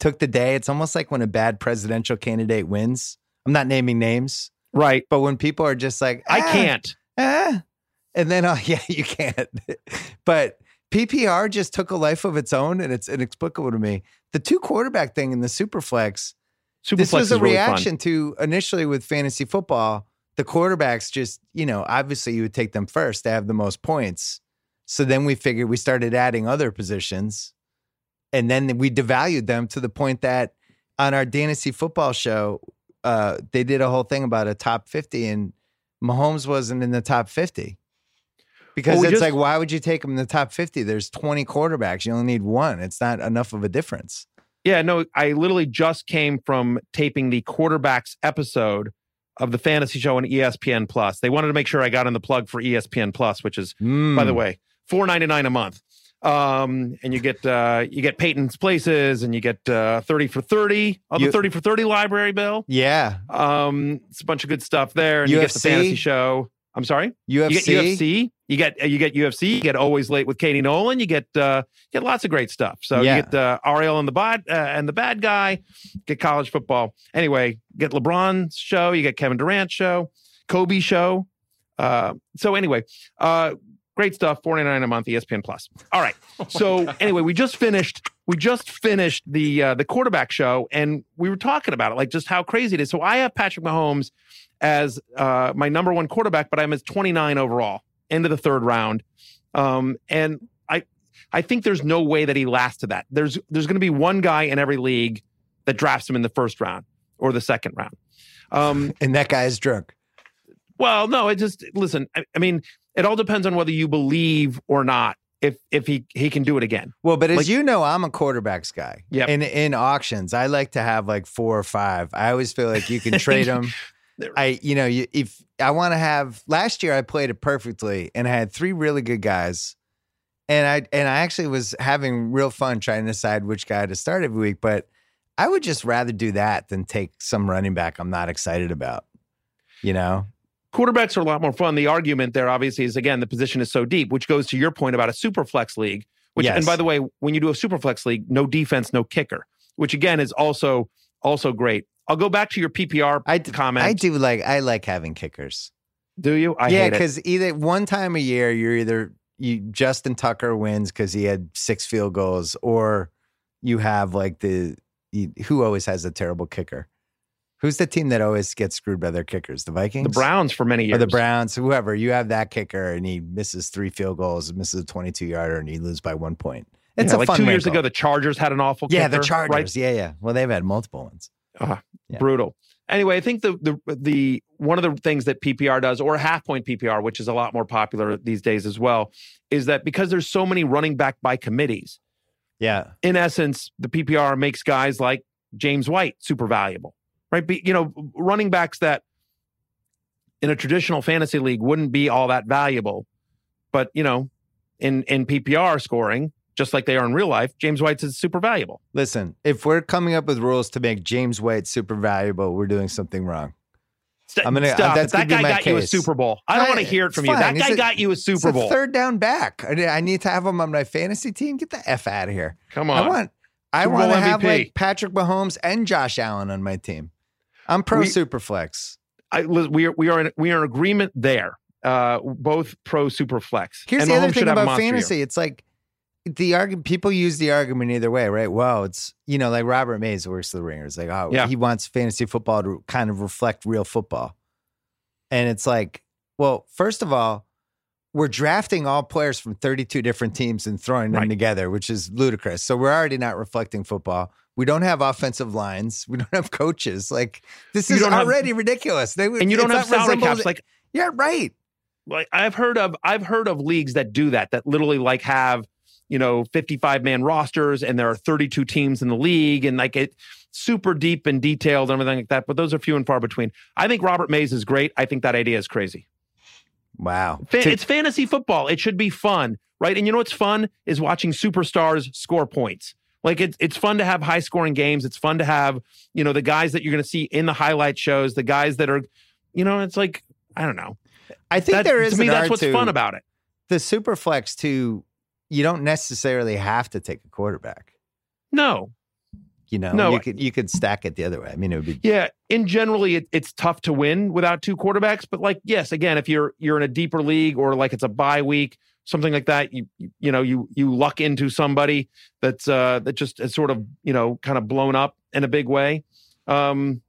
took the day. It's almost like when a bad presidential candidate wins. I'm not naming names, Right. but when people are just like, I "Ah, can't. eh. and then oh yeah, you can't. but PPR just took a life of its own, and it's inexplicable to me. The two quarterback thing in the superflex. Superflex this was is a really fun. reaction to initially with fantasy football. The quarterbacks just, you know, obviously you would take them first to have the most points. So then we figured we started adding other positions, and then we devalued them to the point that on our fantasy football show, uh, they did a whole thing about a top 50 and Mahomes wasn't in the top 50. Because Well, we it's just- like, why would you take him in the top 50? There's 20 quarterbacks. You only need one. It's not enough of a difference. Yeah, no, I literally just came from taping the quarterbacks episode of the fantasy show on ESPN Plus. They wanted to make sure I got in the plug for ESPN Plus, which is, by the Mm. way, four ninety nine a month. Um, and you get uh, you get Peyton's places, and you get uh, thirty for thirty on the thirty for thirty library bill. Yeah. Um, it's a bunch of good stuff there, and you get the fantasy show. I'm sorry. UFC. You get UFC. You get you get UFC. You get always late with Katie Nolan. You get uh, you get lots of great stuff. So Yeah. you get uh, Ariel and the bad uh, and the bad guy. Get college football. Anyway, get LeBron's show. You get Kevin Durant's show. Kobe show. Uh, so anyway, uh, great stuff. Forty nine a month. ESPN Plus. All right. So anyway, we just finished. We just finished the uh, the quarterback show, and we were talking about it, like just how crazy it is. So I have Patrick Mahomes as uh, my number one quarterback, but I'm as 29 overall, end of the third round. Um, and I, I think there's no way that he lasts to that. There's there's going to be one guy in every league that drafts him in the first round or the second round. Um, and that guy is drunk. well, no, it just listen. I, I mean, it all depends on whether you believe or not if if he he can do it again. Well, but as Like- you know, I'm a quarterbacks guy. Yep. In in auctions, I like to have like four or five. I always feel like you can trade them. I, you know, you, if I want to have last year, I played it perfectly, and I had three really good guys, and I and I actually was having real fun trying to decide which guy to start every week. But I would just rather do that than take some running back I'm not excited about. You know, quarterbacks are a lot more fun. The argument there, obviously, is again the position is so deep, which goes to your point about a super flex league. Which, Yes. and by the way, when you do a super flex league, no defense, no kicker, which again is also also great. I'll go back to your PPR I d- comment. I do like I like having kickers. do you? I yeah, because either one time a year you're either you Justin Tucker wins because he had six field goals, or you have like the you, who always has a terrible kicker. Who's the team that always gets screwed by their kickers? The Vikings, The Browns for many years, or the Browns, whoever. You have that kicker, and he misses three field goals, misses a 22 yarder, and you lose by one point. It's Yeah, a like fun two years ago, the Chargers had an awful yeah, kicker. the Chargers. right? Yeah, yeah. Well, they've had multiple ones. Ah, Yeah. Brutal. Anyway, I think the the the one of the things that PPR does, or half point PPR, which is a lot more popular these days as well, is that because there's so many running back by committees. Yeah. In essence, the PPR makes guys like James White super valuable, right? Be, you know, running backs that in a traditional fantasy league wouldn't be all that valuable, but you know, in in PPR scoring, just like they are in real life, James White's is super valuable. Listen, if we're coming up with rules to make James White super valuable, we're doing something wrong. St- I'm gonna. Stop. That's that guy got case. you a Super Bowl. I don't want to hear it from you. That guy a, got you a Super Bowl. A third down back. I need to have him on my fantasy team. Get the f out of here. Come on. I want. I want to have like Patrick Mahomes and Josh Allen on my team. I'm pro we, Superflex. I, we are we are in, we are in agreement there. Uh, both pro Superflex. Here's and the Mahomes other thing about fantasy. Year. It's like the argument people use the argument either way, right? Well, it's you know like Robert Mays works the ringer. It's like oh yeah. he wants fantasy football to kind of reflect real football, and it's like well, first of all, we're drafting all players from 32 different teams and throwing them right. together, which is ludicrous. So we're already not reflecting football. We don't have offensive lines. We don't have coaches. Like this you is already have, ridiculous. They, and you don't have salary caps. Like yeah, right. Like I've heard of I've heard of leagues that do that. That literally like have you know 55 man rosters and there are 32 teams in the league and like it super deep and detailed and everything like that but those are few and far between. I think robert mays is great. I think that idea is crazy. Wow. It's fantasy football. It should be fun right? And you know what's fun? Is watching superstars score points. Like it's it's fun to have high scoring games. It's fun to have you know the guys that you're going to see in the highlight shows the guys that are you know it's like i don't know. I think that, there is to me that's what's fun about it. the superflex too you don't necessarily have to take a quarterback. No. You know, no, you could you could stack it the other way. I mean, it would be yeah. In generally, it, it's tough to win without two quarterbacks. But like, yes, again, if you're you're in a deeper league or like it's a bye week, something like that, you you know, you you luck into somebody that's uh that just has sort of you know kind of blown up in a big way. Um,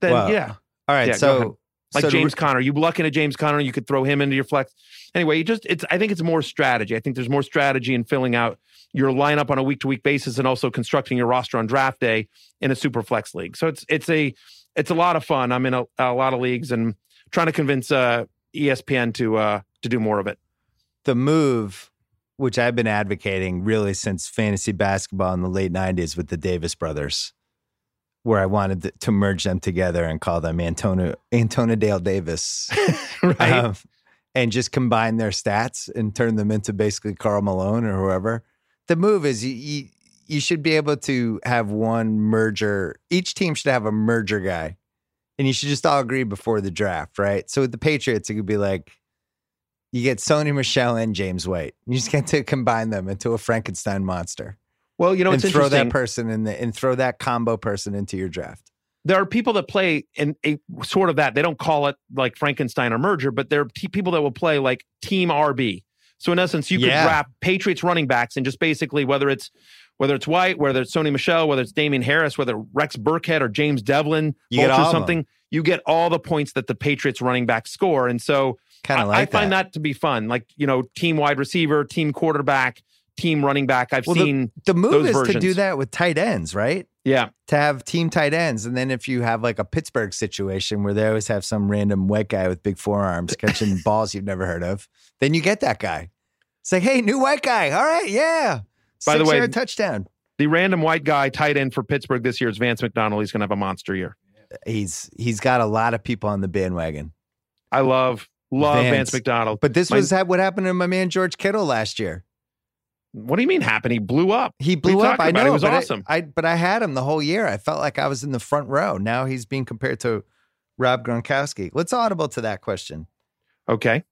then yeah. All right, yeah, so like so James Conner. You luck into James Conner, you could throw him into your flex. Anyway, you just it's I think it's more strategy. I think there's more strategy in filling out your lineup on a week to week basis and also constructing your roster on draft day in a super flex league. So it's it's a it's a lot of fun. I'm in a, a lot of leagues and trying to convince uh, ESPN to uh, to do more of it. The move, which I've been advocating really since fantasy basketball in the late '90s with the Davis brothers where I wanted to merge them together and call them Antonio Antonio Dale Davis, right? Um, and just combine their stats and turn them into basically Karl Malone or whoever. The move is you, you, you should be able to have one merger. Each team should have a merger guy, and you should just all agree before the draft, right? So with the Patriots, it could be like you get Sony Michel and James White. You just get to combine them into a Frankenstein monster. Well, you know, and throw that person in the and throw that combo person into your draft. There are people that play in a sort of that. They don't call it like Frankenstein or merger, but there are t- people that will play like Team RB. So in essence, you could yeah. Patriots running backs and just basically whether it's whether it's White, whether it's Sony Michel, whether it's Damien Harris, whether Rex Burkhead or James Develin, you get or something, you get all the points that the Patriots running back score. And so kind of like I, I find that. that to be fun. Like, you know, team wide receiver, team quarterback, team running back. I've well, seen the, the move is versions. to do that with tight ends, right? Yeah, to have team tight ends, and then if you have like a Pittsburgh situation where they always have some random white guy with big forearms catching balls you've never heard of, then you get that guy. It's like, hey, new white guy. All right, yeah. By Six the way, touchdown. The random white guy tight end for Pittsburgh this year is Vance McDonald. He's going to have a monster year. He's he's got a lot of people on the bandwagon. I love love Vance, Vance McDonald. But this my, was what happened to my man George Kittle last year. What do you mean happened? He blew up. He blew up. I know. It was awesome. I, I, but I had him the whole year. I felt like I was in the front row. Now he's being compared to Rob Gronkowski. Let's audible to that question. Okay.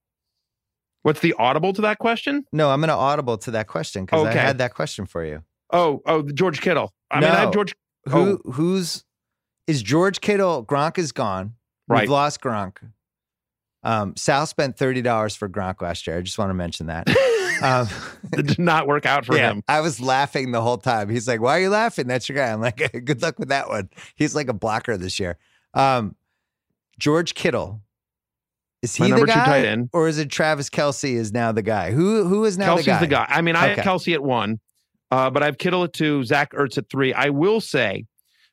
What's the audible to that question? No, I'm going to audible to that question because okay. I had that question for you. Oh, oh, George Kittle. I no. mean, I have George. Who, oh. who's is George Kittle? Gronk is gone. Right. We've lost Gronk. Um, Sal spent thirty dollars for Gronk last year. I just want to mention that. Um, it did not work out for yeah, him. I was laughing the whole time. He's like, "Why are you laughing? That's your guy." I'm like, "Good luck with that one." He's like a blocker this year. Um, George Kittle is he the guy, tight end. or is it Travis Kelce is now the guy? Who who is now Kelce's the guy? the guy. I mean, I okay. have Kelce at one, uh, but I have Kittle at two, Zach Ertz at three. I will say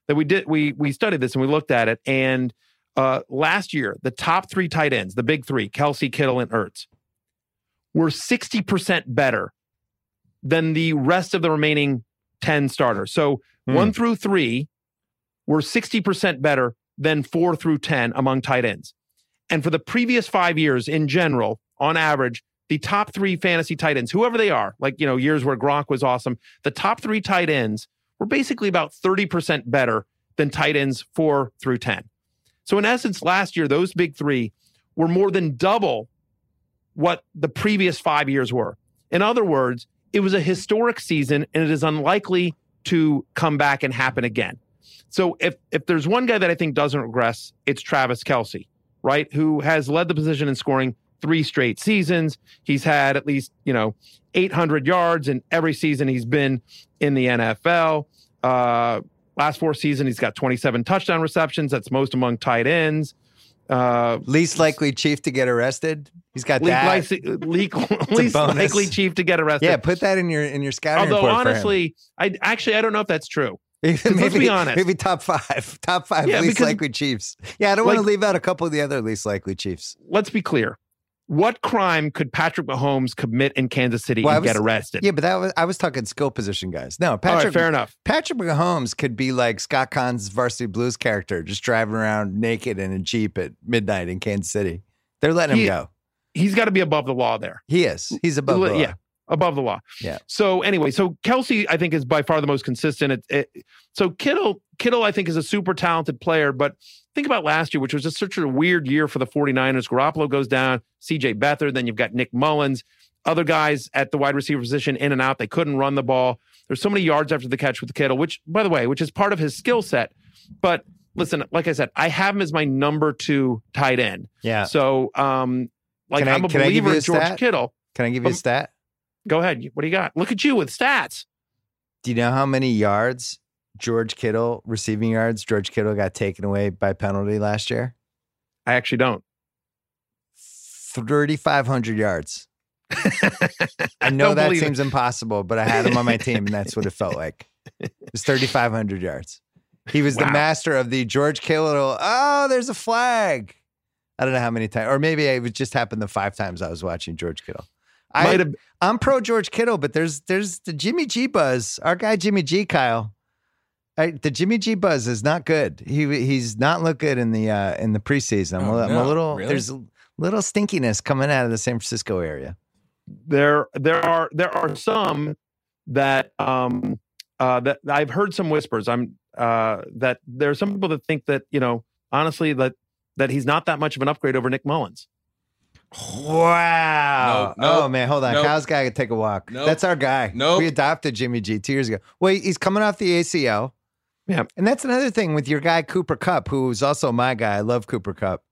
that we did we we studied this and we looked at it. And uh, last year, the top three tight ends, the big three, Kelce, Kittle, and Ertz, were 60% better than the rest of the remaining 10 starters. So hmm. one through three were 60% better than four through 10 among tight ends. And for the previous five years in general, on average, the top three fantasy tight ends, whoever they are, like, you know, years where Gronk was awesome, the top three tight ends were basically about 30% better than tight ends four through 10. So, in essence, last year, those big three were more than double what the previous five years were. In other words, it was a historic season and it is unlikely to come back and happen again. So if if there's one guy that I think doesn't regress, it's Travis Kelce, right? Who has led the position in scoring three straight seasons. He's had at least, you know, 800 yards in every season he's been in the NFL. Uh, last four seasons, he's got 27 touchdown receptions. That's most among tight ends. Uh, least likely chief to get arrested. He's got that. Least, least likely chief to get arrested. Yeah, put that in your in your scouting. Although honestly, I actually I don't know if that's true. maybe, let's be honest. Maybe top five, top five yeah, least likely Chiefs. Yeah, I don't like, want to leave out a couple of the other least likely Chiefs. Let's be clear what crime could Patrick Mahomes commit in Kansas City well, and was, get arrested? Yeah, but that was I was talking skill position guys. No, Patrick. Right, fair enough. Patrick Mahomes could be like Scott Caan's Varsity Blues character, just driving around naked in a jeep at midnight in Kansas City. They're letting he, him go. He's got to be above the law there. He is. He's above the law. Yeah, above the law. Yeah. So anyway, so Kelce, I think is by far the most consistent. It, it, so Kittle, Kittle I think is a super talented player, but think about last year, which was just such a weird year for the 49ers. Garoppolo goes down, CJ Beathard, then you've got Nick Mullens, other guys at the wide receiver position in and out. They couldn't run the ball. There's so many yards after the catch with Kittle, which, by the way, which is part of his skill set. But listen, like I said, I have him as my number two tight end. Yeah. So, um, like I, I'm a believer in George stat? Kittle. Can I give you a stat? Go ahead. What do you got? Look at you with stats. Do you know how many yards George Kittle receiving yards, George Kittle got taken away by penalty last year? I actually don't. 3,500 yards. I know that seems it. impossible, but I had him on my team, and that's what it felt like. It was 3,500 yards. He was wow. the master of the George Kittle. Oh, there's a flag. I don't know how many times, or maybe it just happened the five times I was watching George Kittle. I, I'm pro George Kittle, but there's there's the Jimmy G buzz. Our guy Jimmy G, Kyle. I, the Jimmy G buzz is not good. He he's not look good in the uh, in the preseason. I'm, oh, a, I'm a little really? there's a little stinkiness coming out of the San Francisco area. There there are there are some that um uh that I've heard some whispers. I'm uh that there are some people that think that you know honestly that that he's not that much of an upgrade over Nick Mullens. Wow. Nope, nope, oh man, hold on. Nope. Kyle's guy could take a walk. Nope. That's our guy. No, We adopted Jimmy G two years ago. Wait, he's coming off the ACL. Yeah. And that's another thing with your guy, Cooper Kupp, who's also my guy. I love Cooper Kupp.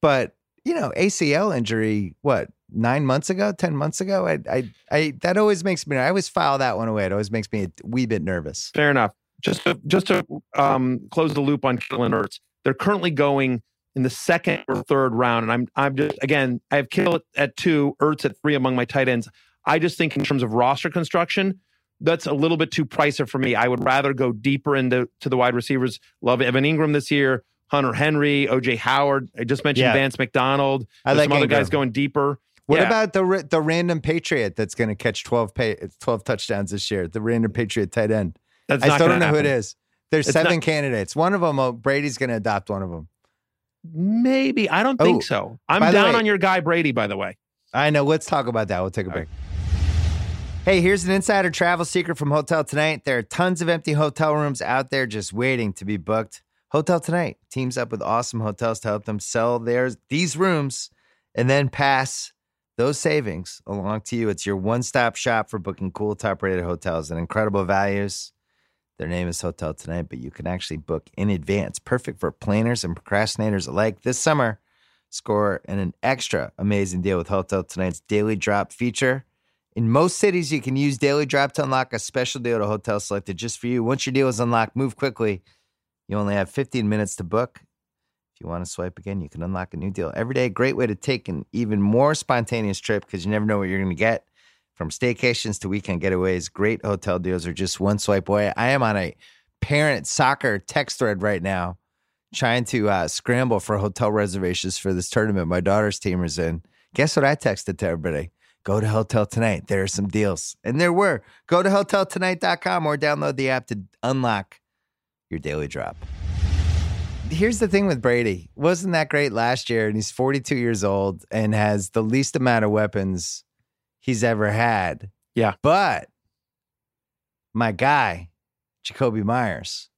But, you know, ACL injury, what, nine months ago, 10 months ago? I, I, I, that always makes me, I always file that one away. It always makes me a wee bit nervous. Fair enough. Just to, just to um, close the loop on Kittle and Ertz, they're currently going in the second or third round. And I'm, I'm just, again, I have Kittle at two, Ertz at three among my tight ends. I just think in terms of roster construction, that's a little bit too pricey for me. I would rather go deeper into to the wide receivers. Love Evan Engram this year, Hunter Henry, OJ Howard. I just mentioned yeah. Vance McDonald. I like some other guys going deeper. What yeah. about the the random Patriot that's going to catch 12, pay, 12 touchdowns this year? The random Patriot tight end. That's I still don't know happen. who it is. There's it's seven not, candidates. One of them, oh, Brady's going to adopt one of them. Maybe. I don't think oh, so. I'm down way, on your guy Brady, by the way. I know. Let's talk about that. We'll take a break. Right. Hey, here's an insider travel secret from Hotel Tonight. There are tons of empty hotel rooms out there just waiting to be booked. Hotel Tonight teams up with awesome hotels to help them sell their these rooms and then pass those savings along to you. It's your one-stop shop for booking cool top-rated hotels and incredible values. Their name is Hotel Tonight, but you can actually book in advance. Perfect for planners and procrastinators alike. This summer, score an extra amazing deal with Hotel Tonight's daily drop feature. In most cities, you can use Daily Drop to unlock a special deal at a hotel selected just for you. Once your deal is unlocked, move quickly. You only have 15 minutes to book. If you want to swipe again, you can unlock a new deal every day. Great way to take an even more spontaneous trip because you never know what you're going to get. From staycations to weekend getaways, great hotel deals are just one swipe away. I am on a parent soccer text thread right now trying to uh, scramble for hotel reservations for this tournament my daughter's team is in. Guess what I texted to everybody? Go to Hotel Tonight. There are some deals. And there were. Go to hoteltonight.com or download the app to unlock your daily drop. Here's the thing with Brady. Wasn't that great last year? And he's 42 years old and has the least amount of weapons he's ever had. Yeah. But my guy, Jakobi Meyers,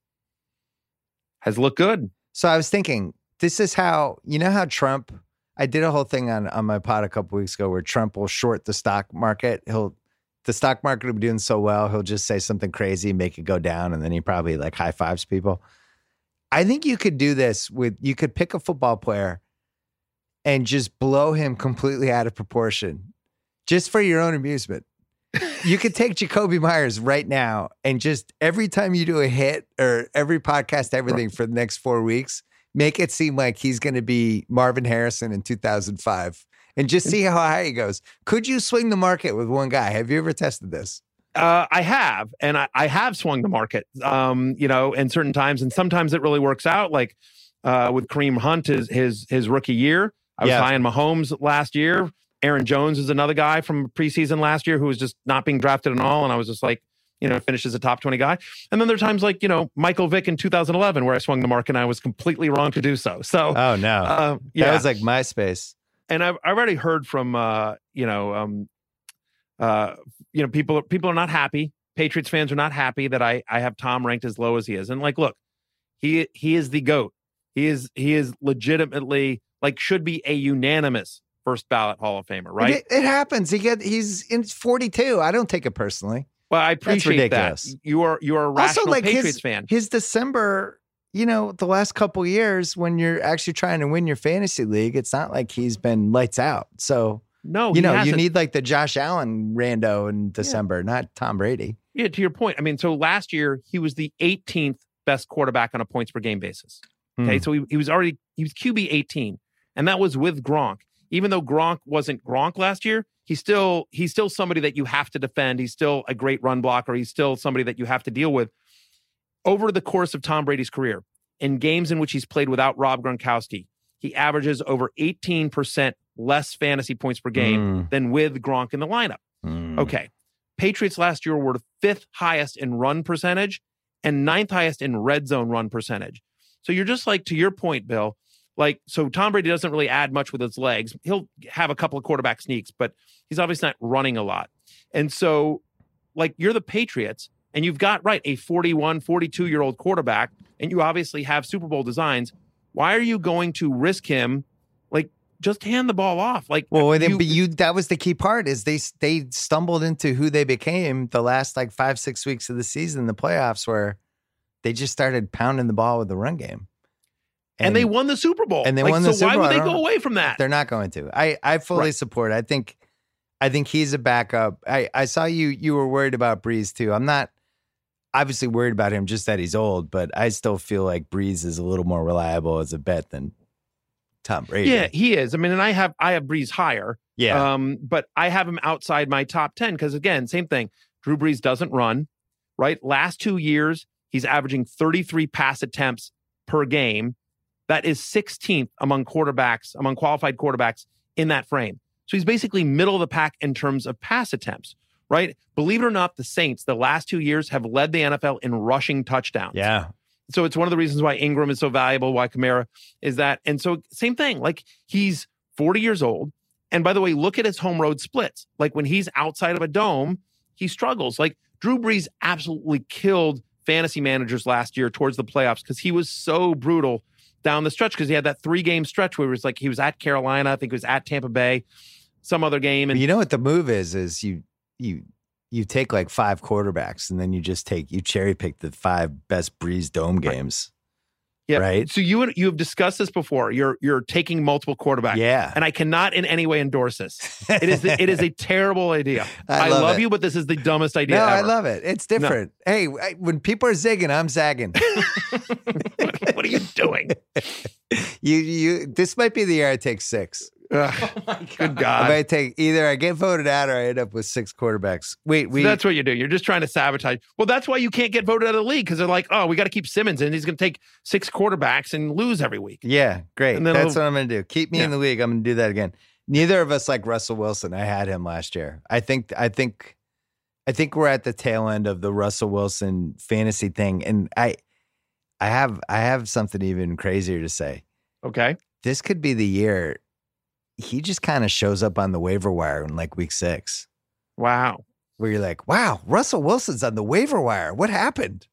has looked good. So I was thinking, this is how you know how Trump. I did a whole thing on on my pod a couple weeks ago where Trump will short the stock market. He'll the stock market will be doing so well, he'll just say something crazy, make it go down, and then he probably like high fives people. I think you could do this with you could pick a football player and just blow him completely out of proportion, just for your own amusement you could take Jakobi Meyers right now and just every time you do a hit or every podcast, everything for the next four weeks, make it seem like he's going to be Marvin Harrison in 2005 and just see how high he goes. Could you swing the market with one guy? Have you ever tested this? Uh, I have, and I, I, have swung the market, um, you know, in certain times, and sometimes it really works out. Like uh, with Kareem Hunt, his his his rookie year, I was yeah. high on Mahomes last year. Aaron Jones is another guy from preseason last year who was just not being drafted at all. And I was just like, you know, finished as a top 20 guy. And then there are times like, you know, Michael Vick in 2011 where I swung the mark and I was completely wrong to do so. So, oh, no. Uh, yeah. That was like MySpace. And I've, I've already heard from, uh, you know, um, uh, you know, people, people are not happy. Patriots fans are not happy that I, I have Tom ranked as low as he is. And like, look, he, he is the GOAT. He is, he is legitimately like, should be a unanimous first ballot Hall of Famer, right? It, it, happens. He get he's in 42. I don't take it personally. Well, I appreciate that. You are you are a rational also, like Patriots his, fan. His December, you know, the last couple years when you're actually trying to win your fantasy league, it's not like he's been lights out. So no, you know, hasn't. you need like the Josh Allen rando in December, yeah. not Tom Brady. Yeah, to your point. I mean, so last year he was the 18th best quarterback on a points per game basis. Okay, mm. so he, he was already he was QB 18, and that was with Gronk even though Gronk wasn't Gronk last year, he's still he's still somebody that you have to defend. He's still a great run blocker. He's still somebody that you have to deal with. Over the course of Tom Brady's career, in games in which he's played without Rob Gronkowski, he averages over 18% less fantasy points per game mm. than with Gronk in the lineup. Mm. Okay. Patriots last year were fifth highest in run percentage and ninth highest in red zone run percentage. So you're just like, to your point, Bill, like, so Tom Brady doesn't really add much with his legs. He'll have a couple of quarterback sneaks, but he's obviously not running a lot. And so, like, you're the Patriots and you've got, right, a 41, 42 year old quarterback, and you obviously have Super Bowl designs. Why are you going to risk him? Like, just hand the ball off. Like, well, you, but you that was the key part is they they stumbled into who they became the last like five six weeks of the season, the playoffs, where they just started pounding the ball with the run game. And, and, they won the Super Bowl. And they like, won the so Super Bowl. why would they go away from that? They're not going to. I I fully right. support. I think I think he's a backup. I I saw you you were worried about Brees too. I'm not obviously worried about him just that he's old, but I still feel like Brees is a little more reliable as a bet than Tom Brady. Yeah, he is. I mean, and I have I have Brees higher. Yeah. Um, but I have him outside my top 10 because again, same thing. Drew Brees doesn't run, right? Last two years, he's averaging 33 pass attempts per game. That is 16th among quarterbacks, among qualified quarterbacks in that frame. So he's basically middle of the pack in terms of pass attempts, right? Believe it or not, the Saints, the last two years, have led the NFL in rushing touchdowns. Yeah. So it's one of the reasons why Ingram is so valuable, why Kamara is that. And so, same thing, like he's 40 years old. And by the way, look at his home road splits. Like when he's outside of a dome, he struggles. Like Drew Brees absolutely killed fantasy managers last year towards the playoffs because he was so brutal down the stretch because he had that three game stretch where it was like he was at Carolina, I think he was at Tampa Bay, some other game. And you know what the move is? Is you you you take like five quarterbacks and then you just take you cherry pick the five best Brees Dome games. Yeah. Right. So you you have discussed this before. You're you're taking multiple quarterbacks. Yeah. And I cannot in any way endorse this. It is it is a terrible idea. I, I love, love you, but this is the dumbest idea. No, ever. I love it. It's different. No. Hey, when people are zigging, I'm zagging. what are you doing? you you. This might be the year I take six. Ugh, oh good God! I take either I get voted out or I end up with six quarterbacks. Wait, we. So that's what you do. You're just trying to sabotage. Well, that's why you can't get voted out of the league because they're like, oh, we got to keep Simmons and he's going to take six quarterbacks and lose every week. Yeah, great. That's what I'm going to do. Keep me yeah. in the league. I'm going to do that again. Neither of us like Russell Wilson. I had him last year. I think. I think. I think we're at the tail end of the Russell Wilson fantasy thing, and I, I have I have something even crazier to say. Okay. This could be the year he just kind of shows up on the waiver wire in like week six. Wow. Where you're like, wow, Russell Wilson's on the waiver wire. What happened?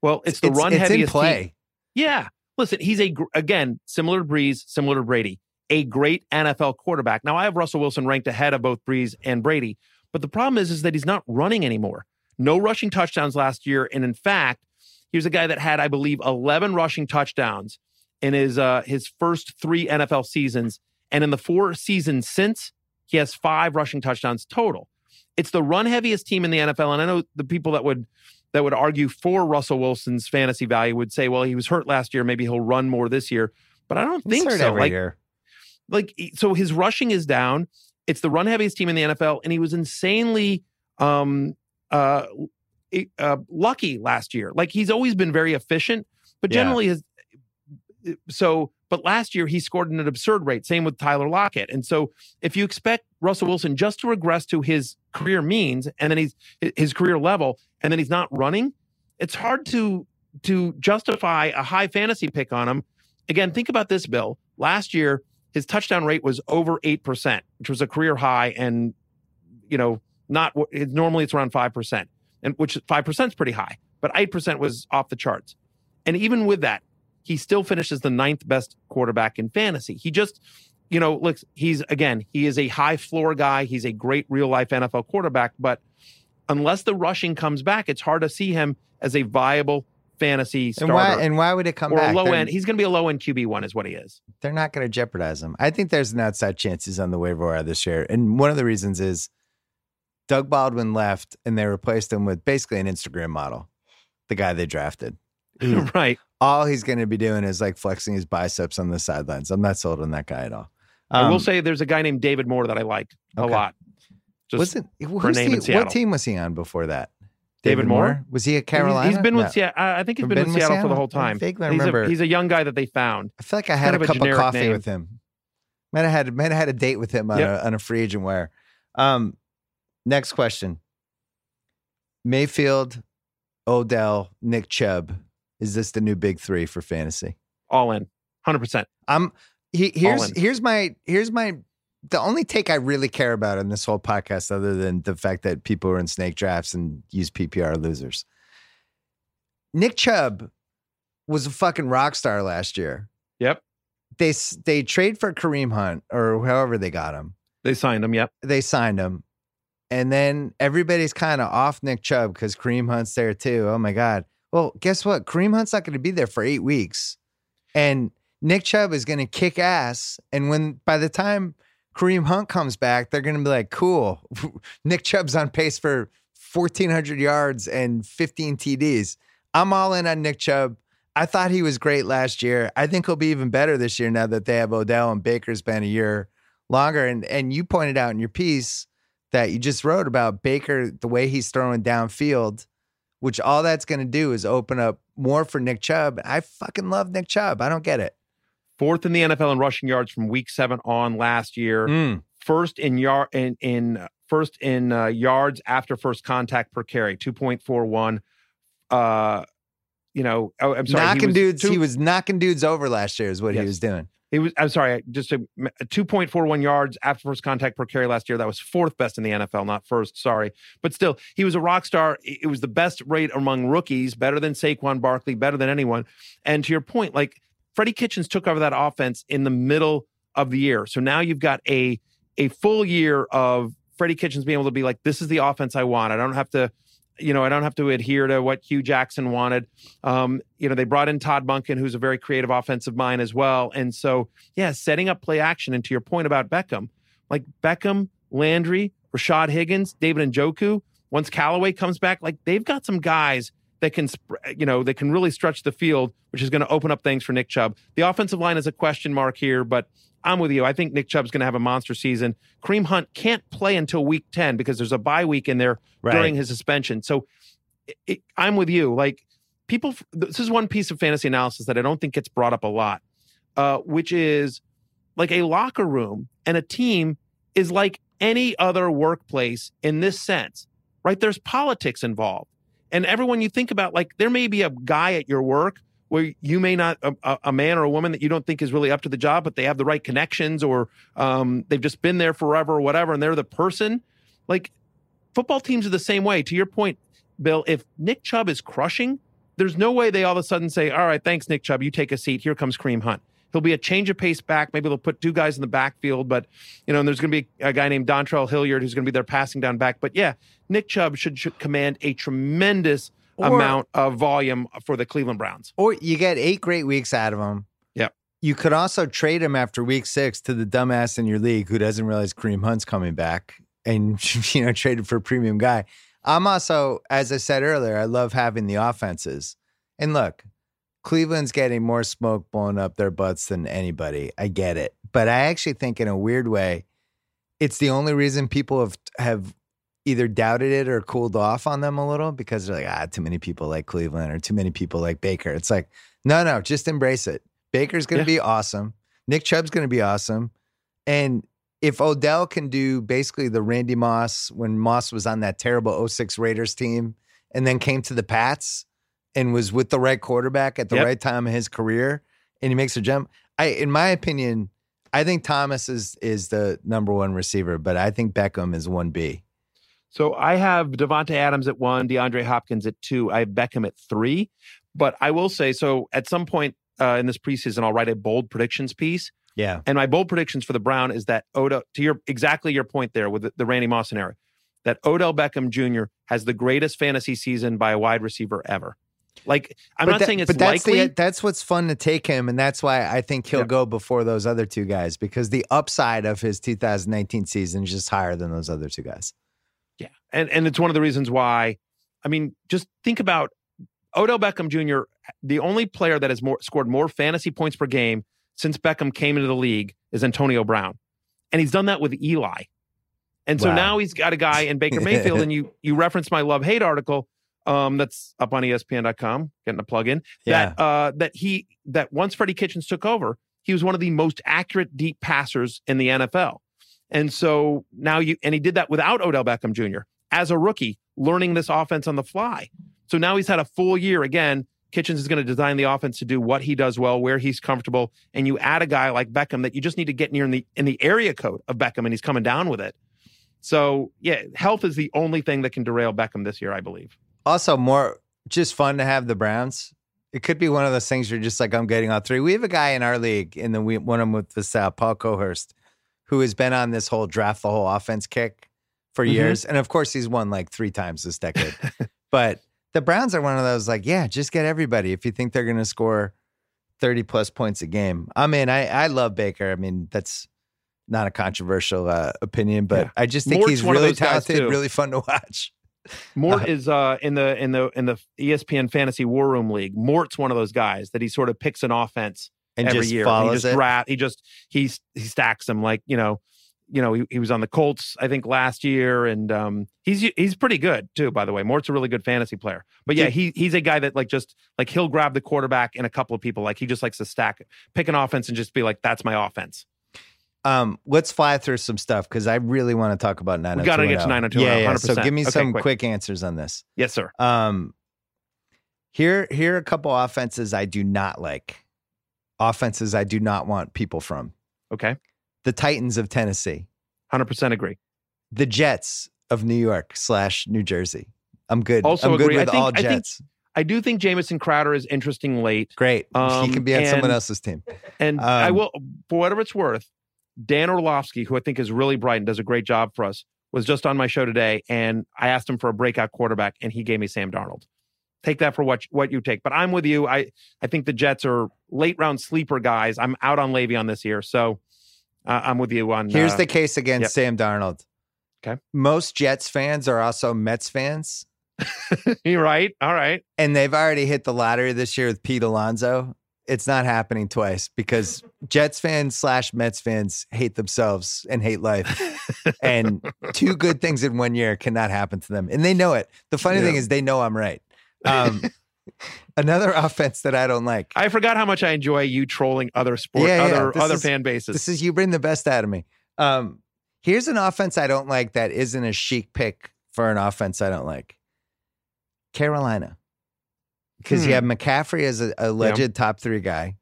Well, it's the it's, run it's heaviest play. Team. Yeah. Listen, he's a, again, similar to Brees, similar to Brady, a great NFL quarterback. Now, I have Russell Wilson ranked ahead of both Brees and Brady, but the problem is, is that he's not running anymore. No rushing touchdowns last year. And in fact, he was a guy that had, I believe, 11 rushing touchdowns in his, uh, his first three NFL seasons and in the four seasons since, he has five rushing touchdowns total. It's the run heaviest team in the NFL. And I know the people that would that would argue for Russell Wilson's fantasy value would say, well, he was hurt last year. Maybe he'll run more this year. But I don't think so. like, year. like so his rushing is down. It's the run heaviest team in the NFL, and he was insanely um uh, uh lucky last year. Like he's always been very efficient, but generally yeah. his so but last year, he scored at an absurd rate. Same with Tyler Lockett. And so, if you expect Russell Wilson just to regress to his career means, and then he's his career level, and then he's not running, it's hard to to justify a high fantasy pick on him. Again, think about this, Bill. Last year, his touchdown rate was over eight percent, which was a career high, and you know, not what normally it's around five percent, and which five percent is pretty high, but eight percent was off the charts. And even with that, he still finishes the ninth best quarterback in fantasy. He just, you know, looks, he's again, he is a high floor guy. He's a great real life NFL quarterback, but unless the rushing comes back, it's hard to see him as a viable fantasy starter. And why, and why would it come or back? Low they're, end. He's going to be a low end QB one, is what he is. They're not going to jeopardize him. I think there's an outside chance he's on the waiver wire this year, and one of the reasons is Doug Baldwin left, and they replaced him with basically an Instagram model, the guy they drafted. right all he's going to be doing is like flexing his biceps on the sidelines. I'm not sold on that guy at all. Um, I will um, say there's a guy named David Moore that I like okay. a lot. Just Wasn't, for name he, in Seattle. What team was he on before that? David, David Moore? Moore? Was he at Carolina? he's been with no. Seattle. I think he's been, been with Seattle, Seattle, for the whole time. I vaguely remember. He's a, he's a, young guy that they found. I feel like I had kind a cup of, of coffee name. with him. Might have had might have had a date with him on, yep. a, on a free agent wire. Um, next question: Mayfield, Odell, Nick Chubb is this the new big three for fantasy? All in, hundred percent. I'm he, here's here's my here's my the only take I really care about in this whole podcast, other than the fact that people are in snake drafts and use PPR losers. Nick Chubb was a fucking rock star last year. Yep. They they trade for Kareem Hunt or however they got him. They signed him. Yep. They signed him, and then everybody's kind of off Nick Chubb because Kareem Hunt's there too. Oh my god. Well, guess what? Kareem Hunt's not going to be there for eight weeks, and Nick Chubb is going to kick ass. And when by the time Kareem Hunt comes back, they're going to be like, "Cool, Nick Chubb's on pace for 1,400 yards and 15 TDs." I'm all in on Nick Chubb. I thought he was great last year. I think he'll be even better this year now that they have Odell and Baker's been a year longer. And and you pointed out in your piece that you just wrote about Baker, the way he's throwing downfield which all that's going to do is open up more for Nick Chubb. I fucking love Nick Chubb. I don't get it. Fourth in the NFL in rushing yards from week seven on last year. Mm. First in yard in in first in uh, yards after first contact per carry, two point four one. Uh, you know, oh, I'm sorry, knocking he dudes. Two, he was knocking dudes over last year. Is what yes. he was doing. He was. I'm sorry, just a, a 2.41 yards after first contact per carry last year. That was fourth best in the NFL, not first. Sorry, but still, he was a rock star. It was the best rate among rookies, better than Saquon Barkley, better than anyone. And to your point, like Freddie Kitchens took over that offense in the middle of the year, so now you've got a a full year of Freddie Kitchens being able to be like, this is the offense I want. I don't have to you know, I don't have to adhere to what Hue Jackson wanted. Um, you know, they brought in Todd Monken, who's a very creative offensive mind as well. And so, yeah, setting up play action. And to your point about Beckham, like Beckham, Landry, Rashad Higgins, David Njoku, once Callaway comes back, like they've got some guys that can, you know, that can really stretch the field, which is going to open up things for Nick Chubb. The offensive line is a question mark here, but I'm with you. I think Nick Chubb's going to have a monster season. Kareem Hunt can't play until week 10 because there's a bye week in there right. during his suspension. So it, it, I'm with you. Like people, this is one piece of fantasy analysis that I don't think gets brought up a lot, uh, which is like a locker room and a team is like any other workplace in this sense, right? There's politics involved. And everyone you think about, like there may be a guy at your work where you may not a, a, man or a woman that you don't think is really up to the job, but they have the right connections or um, they've just been there forever or whatever, and they're the person. Like football teams are the same way. To your point, Bill, if Nick Chubb is crushing, there's no way they all of a sudden say, "All right, thanks, Nick Chubb. You take a seat. Here comes Kareem Hunt." He'll be a change of pace back. Maybe they'll put two guys in the backfield, but you know, and there's going to be a guy named Dontrell Hilliard who's going to be their passing down back. But yeah, Nick Chubb should, should command a tremendous or, amount of volume for the Cleveland Browns. Or you get eight great weeks out of him. Yep. You could also trade him after week six to the dumbass in your league who doesn't realize Kareem Hunt's coming back and you know traded for a premium guy. I'm also, as I said earlier, I love having the offenses. And look, Cleveland's getting more smoke blown up their butts than anybody. I get it. But I actually think in a weird way, it's the only reason people have have either doubted it or cooled off on them a little because they're like, ah, too many people like Cleveland or too many people like Baker. It's like, no, no, just embrace it. Baker's gonna yeah. be awesome. Nick Chubb's gonna be awesome. And if Odell can do basically the Randy Moss when Moss was on that terrible 06 Raiders team and then came to the Pats and was with the right quarterback at the yep. right time in his career and he makes a jump. I in my opinion, I think Thomas is is the number one receiver, but I think Beckham is one B. So I have Davante Adams at one, DeAndre Hopkins at two. I have Beckham at three. But I will say, so at some point uh, in this preseason, I'll write a bold predictions piece. Yeah. And my bold predictions for the Brown is that Odell, to your exactly your point there with the, the Randy Moss scenario, that Odell Beckham Jr. has the greatest fantasy season by a wide receiver ever. Like I'm but not that, saying it's but that's likely. The, that's what's fun to take him, and that's why I think he'll go before those other two guys because the upside of his 2019 season is just higher than those other two guys. Yeah, and and it's one of the reasons why. I mean, just think about Odell Beckham Jr. The only player that has more scored more fantasy points per game since Beckham came into the league is Antonio Brown, and he's done that with Eli. And so wow. now he's got a guy in Baker Mayfield, and you you referenced my love hate article um, that's up on ESPN.com, getting a plug in. Yeah. That uh, that he that once Freddie Kitchens took over, he was one of the most accurate deep passers in the NFL. And so now you and he did that without Odell Beckham Jr. as a rookie, learning this offense on the fly. So now he's had a full year again. Kitchens is going to design the offense to do what he does well, where he's comfortable, and you add a guy like Beckham that you just need to get near in the in the area code of Beckham, and he's coming down with it. So yeah, health is the only thing that can derail Beckham this year, I believe. Also, more just fun to have the Browns. It could be one of those things you're just like, I'm getting all three. We have a guy in our league, in the one of them with the South, Paul Cohurst, who has been on this whole draft the whole offense kick for mm-hmm. years. And of course, he's won like three times this decade. but the Browns are one of those like, yeah, just get everybody if you think they're going to score 30 plus points a game. I mean, I, I love Baker. I mean, that's not a controversial uh, opinion, but yeah. I just think Mort's he's really talented, really fun to watch. Mort uh, is uh, in the in the in the ESPN Fantasy War Room League. Mort's one of those guys that he sort of picks an offense and every year. he just it. He just he he stacks them like you know, you know. He, he was on the Colts I think last year, and um, he's he's pretty good too. By the way, Mort's a really good fantasy player. But yeah, he he's a guy that like just like he'll grab the quarterback and a couple of people. Like he just likes to stack, pick an offense and just be like, that's my offense. Um, let's fly through some stuff because I really want to talk about nine. We got to get to 902. Yeah, yeah. So give me okay, some quick. quick. answers on this. Yes, sir. Um, here, here are a couple offenses I do not like. Offenses I do not want people from. Okay. The Titans of Tennessee. Hundred percent agree. The Jets of New York slash New Jersey. I'm good. Also I'm agree. good with I think, all Jets. I, think, I do think Jamison Crowder is interesting late. Great. Um, he can be on and, someone else's team. And um, I will, for whatever it's worth, Dan Orlovsky, who I think is really bright and does a great job for us, was just on my show today, and I asked him for a breakout quarterback, and he gave me Sam Darnold. Take that for what what you take, but I'm with you. I I think the Jets are late round sleeper guys. I'm out on Le'Veon this year, so uh, I'm with you on. Here's uh, the case against yep. Sam Darnold. Okay, most Jets fans are also Mets fans. You're right. All right, and they've already hit the lottery this year with Pete Alonso it's not happening twice because Jets fans slash Mets fans hate themselves and hate life. and two good things in one year cannot happen to them. And they know it. The funny yeah. thing is, they know I'm right. Um, another offense that I don't like. I forgot how much I enjoy you trolling other sports, yeah, yeah. other, other is, fan bases. This is you bring the best out of me. Um, here's an offense I don't like that isn't a chic pick for an offense I don't like. Carolina because hmm. you have McCaffrey as a alleged yeah. top three guy.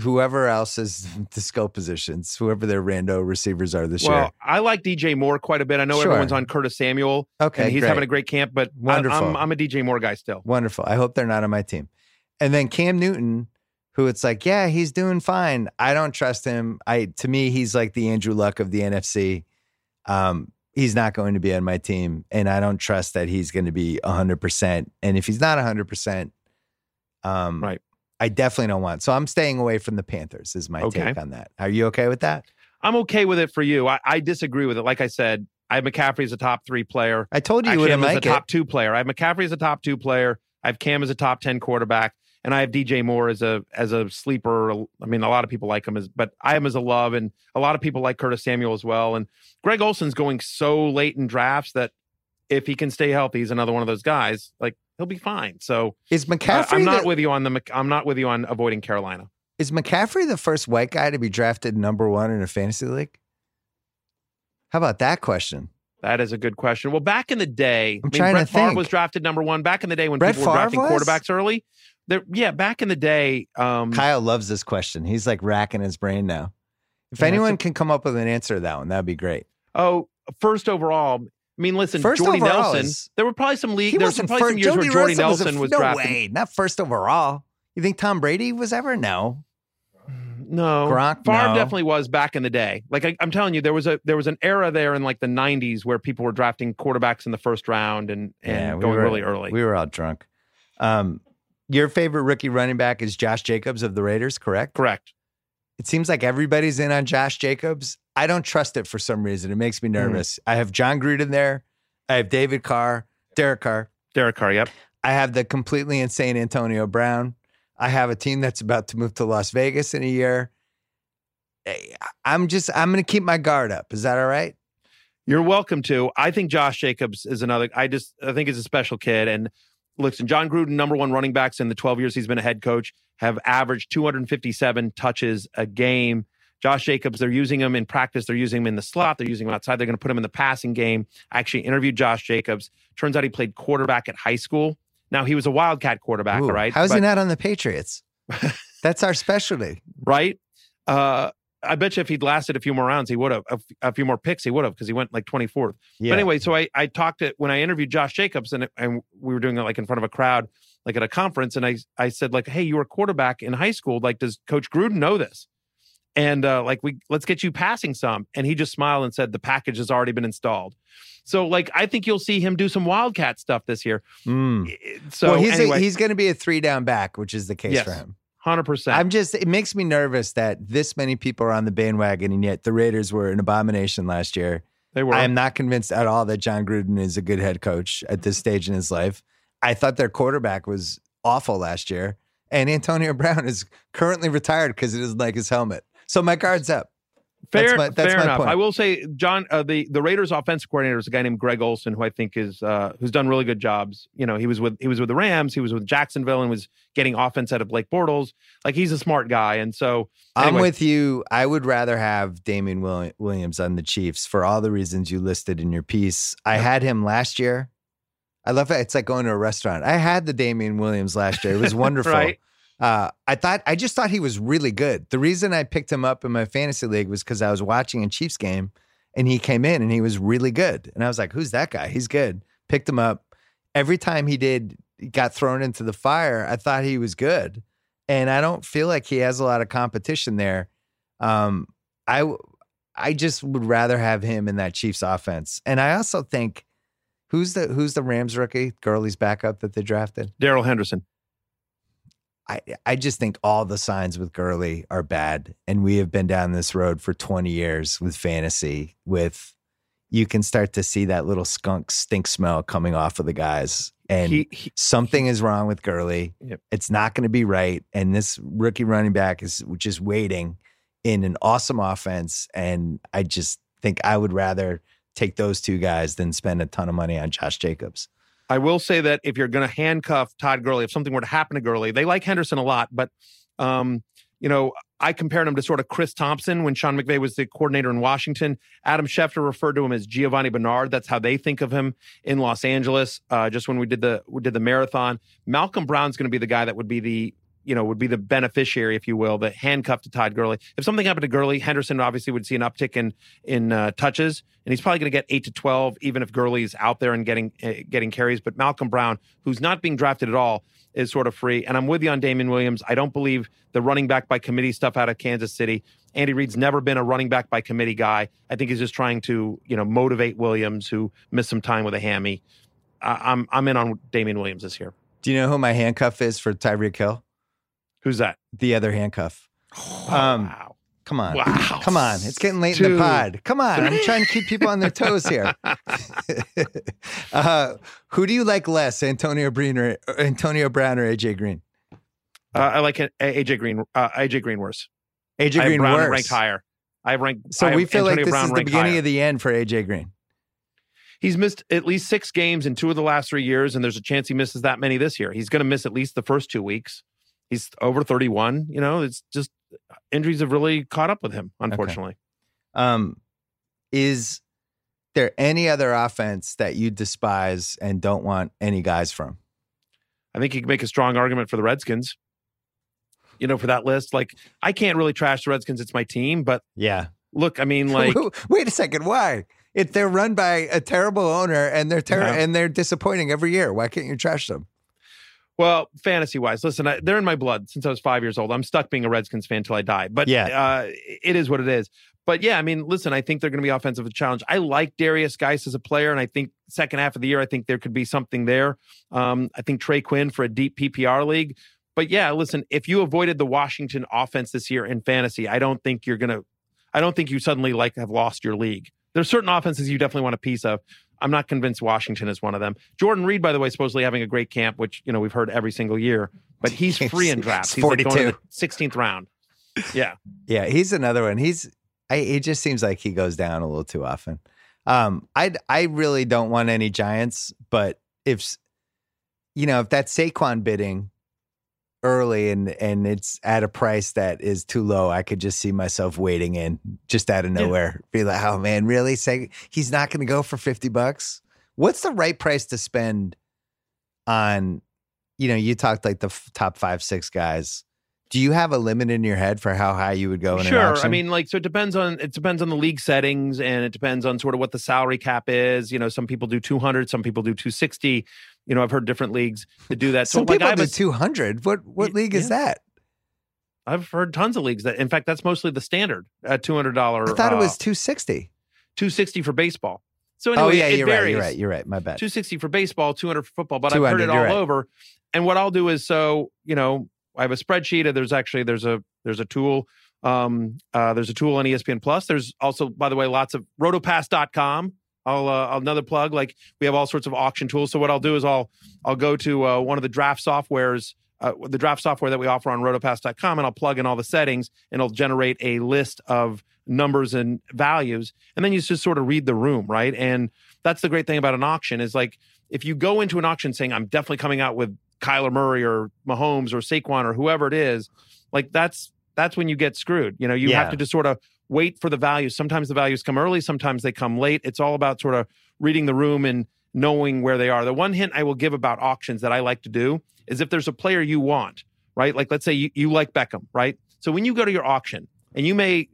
Whoever else is the skill positions, whoever their rando receivers are this well, year. I like DJ Moore quite a bit. I know sure. everyone's on Curtis Samuel. Okay, and he's great. having a great camp, but Wonderful. I, I'm, I'm a DJ Moore guy still. Wonderful. I hope they're not on my team. And then Cam Newton, who it's like, yeah, he's doing fine. I don't trust him. I to me, he's like the Andrew Luck of the NFC. Um, he's not going to be on my team, and I don't trust that he's going to be hundred percent. And if he's not hundred percent, um, right, I definitely don't want. So I'm staying away from the Panthers. Is my okay. take on that? Are you okay with that? I'm okay with it for you. I, I disagree with it. Like I said, I have McCaffrey as a top three player. I told you Actually, you would like a top two player. I have McCaffrey as a top two player. I have Cam as a top ten quarterback and I have DJ Moore as a as a sleeper. I mean, a lot of people like him as, but I am as a love, and a lot of people like Curtis Samuel as well. And Greg Olsen's going so late in drafts that if he can stay healthy, he's another one of those guys. Like he'll be fine. So is McCaffrey? Uh, I'm not the, with you on the. I'm not with you on avoiding Carolina. Is McCaffrey the first white guy to be drafted number one in a fantasy league? How about that question? That is a good question. Well, back in the day, I'm I mean, trying Brett to Favre think. was drafted number one. Back in the day when Brett people were drafting was? quarterbacks early, there, yeah, back in the day, um, Kyle loves this question. He's like racking his brain now. If anyone a, can come up with an answer to that one, that'd be great. Oh, first overall, I mean, listen, first Jordy Nelson. Is, there were probably some league. There were probably first, some years Jody where Jordy Nelson Nelson was, was, no drafted. way, not first overall. You think Tom Brady was ever? No. No, Gronk. Favre no. definitely was back in the day. Like I, am telling you, there was a there was an era there in like the '90s where people were drafting quarterbacks in the first round and and yeah, we going were, really early. We were all drunk. Um, your favorite rookie running back is Josh Jacobs of the Raiders, correct? Correct. It seems like everybody's in on Josh Jacobs. I don't trust it for some reason. It makes me hmm. nervous. Mm. I have Jon Gruden there. I have David Carr, Derek Carr. Derek Carr, yep. I have the completely insane Antonio Brown. I have a team that's about to move to Las Vegas in a year. I'm just I'm going to keep my guard up. Is that all right? You're welcome to. I think Josh Jacobs is another. I just I think he's a special kid. And listen, Jon Gruden, number one running backs in the 12 years he's been a head coach, have averaged 257 touches a game. Josh Jacobs, they're using him in practice. They're using him in the slot. They're using him outside. They're going to put him in the passing game. I actually interviewed Josh Jacobs. Turns out he played quarterback at high school. Now he was a Wildcat quarterback, Ooh, right? How's but, he not on the Patriots? That's our specialty, right? Uh, I bet you if he'd lasted a few more rounds, he would have a, a few more picks. He would have because he went like 24th. Yeah. But anyway, so I I talked to when I interviewed Josh Jacobs and and we were doing it like in front of a crowd, like at a conference, and I I said like, hey, you were a quarterback in high school. Like, does Coach Gruden know this? And uh, like we let's get you passing some. And he just smiled and said the package has already been installed. So like I think you'll see him do some wildcat stuff this year. Mm. So well, he's anyway. a, he's going to be a three down back, which is the case yes. for him. Hundred percent. I'm just. It makes me nervous that this many people are on the bandwagon, and yet the Raiders were an abomination last year. They were. I am not convinced at all that jon Gruden is a good head coach at this stage in his life. I thought their quarterback was awful last year, and Antonio Brown is currently retired because it doesn't like his helmet. So my guard's up. Fair, that's my, that's fair my enough. Point. I will say, John, uh, the the Raiders' offensive coordinator is a guy named Greg Olson, who I think is uh, who's done really good jobs. You know, he was with he was with the Rams, he was with Jacksonville, and was getting offense out of Blake Bortles. Like he's a smart guy, and so anyway. I'm with you. I would rather have Damien Williams on the Chiefs for all the reasons you listed in your piece. I had him last year. I love it. It's like going to a restaurant. I had the Damien Williams last year. It was wonderful. right? Uh, I thought I just thought he was really good. The reason I picked him up in my fantasy league was because I was watching a Chiefs game and he came in and he was really good. And I was like, "Who's that guy? He's good." Picked him up. Every time he did got thrown into the fire, I thought he was good. And I don't feel like he has a lot of competition there. Um, I I just would rather have him in that Chiefs offense. And I also think who's the who's the Rams rookie, Gurley's backup that they drafted? Darrell Henderson. I, I just think all the signs with Gurley are bad. And we have been down this road for 20 years with fantasy, with you can start to see that little skunk stink smell coming off of the guys. And he, he, something is wrong with Gurley. Yep. It's not going to be right. And this rookie running back is just waiting in an awesome offense. And I just think I would rather take those two guys than spend a ton of money on Josh Jacobs. I will say that if you're going to handcuff Todd Gurley, if something were to happen to Gurley, they like Henderson a lot, but um, you know, I compared him to sort of Chris Thompson when Sean McVay was the coordinator in Washington. Adam Schefter referred to him as Giovani Bernard. That's how they think of him in Los Angeles. Uh, just when we did the we did the marathon, Malcolm Brown's going to be the guy that would be the you know would be the beneficiary, if you will, the handcuff to Todd Gurley. If something happened to Gurley, Henderson obviously would see an uptick in in uh, touches, and he's probably going to get eight to twelve, even if Gurley's out there and getting uh, getting carries. But Malcolm Brown, who's not being drafted at all, is sort of free. And I'm with you on Damien Williams. I don't believe the running back by committee stuff out of Kansas City. Andy Reid's never been a running back by committee guy. I think he's just trying to, you know, motivate Williams, who missed some time with a hammy. I'm I'm in on Damien Williams this year. Do you know who my handcuff is for Tyreek Hill? Who's that? The other handcuff. Oh, um, wow. Come on. Wow. Come on. It's getting late Dude. in the pod. Come on. I'm trying to keep people on their toes here. uh, who do you like less, Antonio Brown or Antonio Brown or AJ Green? Uh, I like AJ Green. Uh, AJ Green worse. AJ Green worse. ranked higher. I rank. So I we feel Antonio like this Brown is the beginning higher. of the end for AJ Green. He's missed at least six games in two of the last three years, and there's a chance he misses that many this year. He's going to miss at least the first two weeks. He's over 31. You know, it's just injuries have really caught up with him, unfortunately. Okay. Um, is there any other offense that you despise and don't want any guys from? I think you can make a strong argument for the Redskins. You know, for that list, like I can't really trash the Redskins; it's my team. But yeah, look, I mean, like, wait a second, why? If they're run by a terrible owner and they're ter- yeah. and they're disappointing every year, why can't you trash them? Well, fantasy wise, listen, I, they're in my blood since I was five years old. I'm stuck being a Redskins fan until I die. But yeah, uh, it is what it is. But yeah, I mean, listen, I think they're going to be offensive challenge. I like Derrius Guice as a player, and I think second half of the year, I think there could be something there. Um, I think Trey Quinn for a deep PPR league. But yeah, listen, if you avoided the Washington offense this year in fantasy, I don't think you're going to. I don't think you suddenly like have lost your league. There's certain offenses you definitely want a piece of. I'm not convinced Washington is one of them. Jordan Reed, by the way, supposedly having a great camp, which you know we've heard every single year, but he's free in drafts. He's like going to the 16th round. Yeah, yeah, he's another one. He's I, it just seems like he goes down a little too often. Um, I I really don't want any Giants, but if you know if that Saquon bidding early and and it's at a price that is too low, I could just see myself waiting in just out of nowhere. Yeah. Be like, oh man, really? Say he's not going to go for fifty bucks. What's the right price to spend on? You know, you talked like the f- top five, six guys. Do you have a limit in your head for how high you would go in sure. an auction? I mean, like, so it depends on it depends on the league settings, and it depends on sort of what the salary cap is. You know, some people do two hundred, some people do two sixty. You know, I've heard different leagues that do that. Some so, people like, do two hundred. What what league is that? I've heard tons of leagues that. In fact, that's mostly the standard at two hundred dollar. I thought uh, it was two sixty. Two sixty for baseball. So anyway, oh yeah, you're varies. right. You're right. You're right. My bad. Two sixty for baseball, two hundred for football. But I've heard it all right. over. And what I'll do is, so you know, I have a spreadsheet. And there's actually there's a there's a tool. Um, uh, there's a tool on ESPN Plus. There's also, by the way, lots of rotopass.com. I'll uh, another plug. Like we have all sorts of auction tools. So what I'll do is I'll I'll go to uh, one of the draft softwares, uh, the draft software that we offer on rotopass.com, and I'll plug in all the settings, and it'll generate a list of numbers and values, and then you just sort of read the room, right? And that's the great thing about an auction is like if you go into an auction saying I'm definitely coming out with Kyler Murray or Mahomes or Saquon or whoever it is, like that's that's when you get screwed. You know, you yeah. have to just sort of wait for the values. Sometimes the values come early, sometimes they come late. It's all about sort of reading the room and knowing where they are. The one hint I will give about auctions that I like to do is if there's a player you want, right? Like let's say you, you like Beckham, right? So when you go to your auction and you may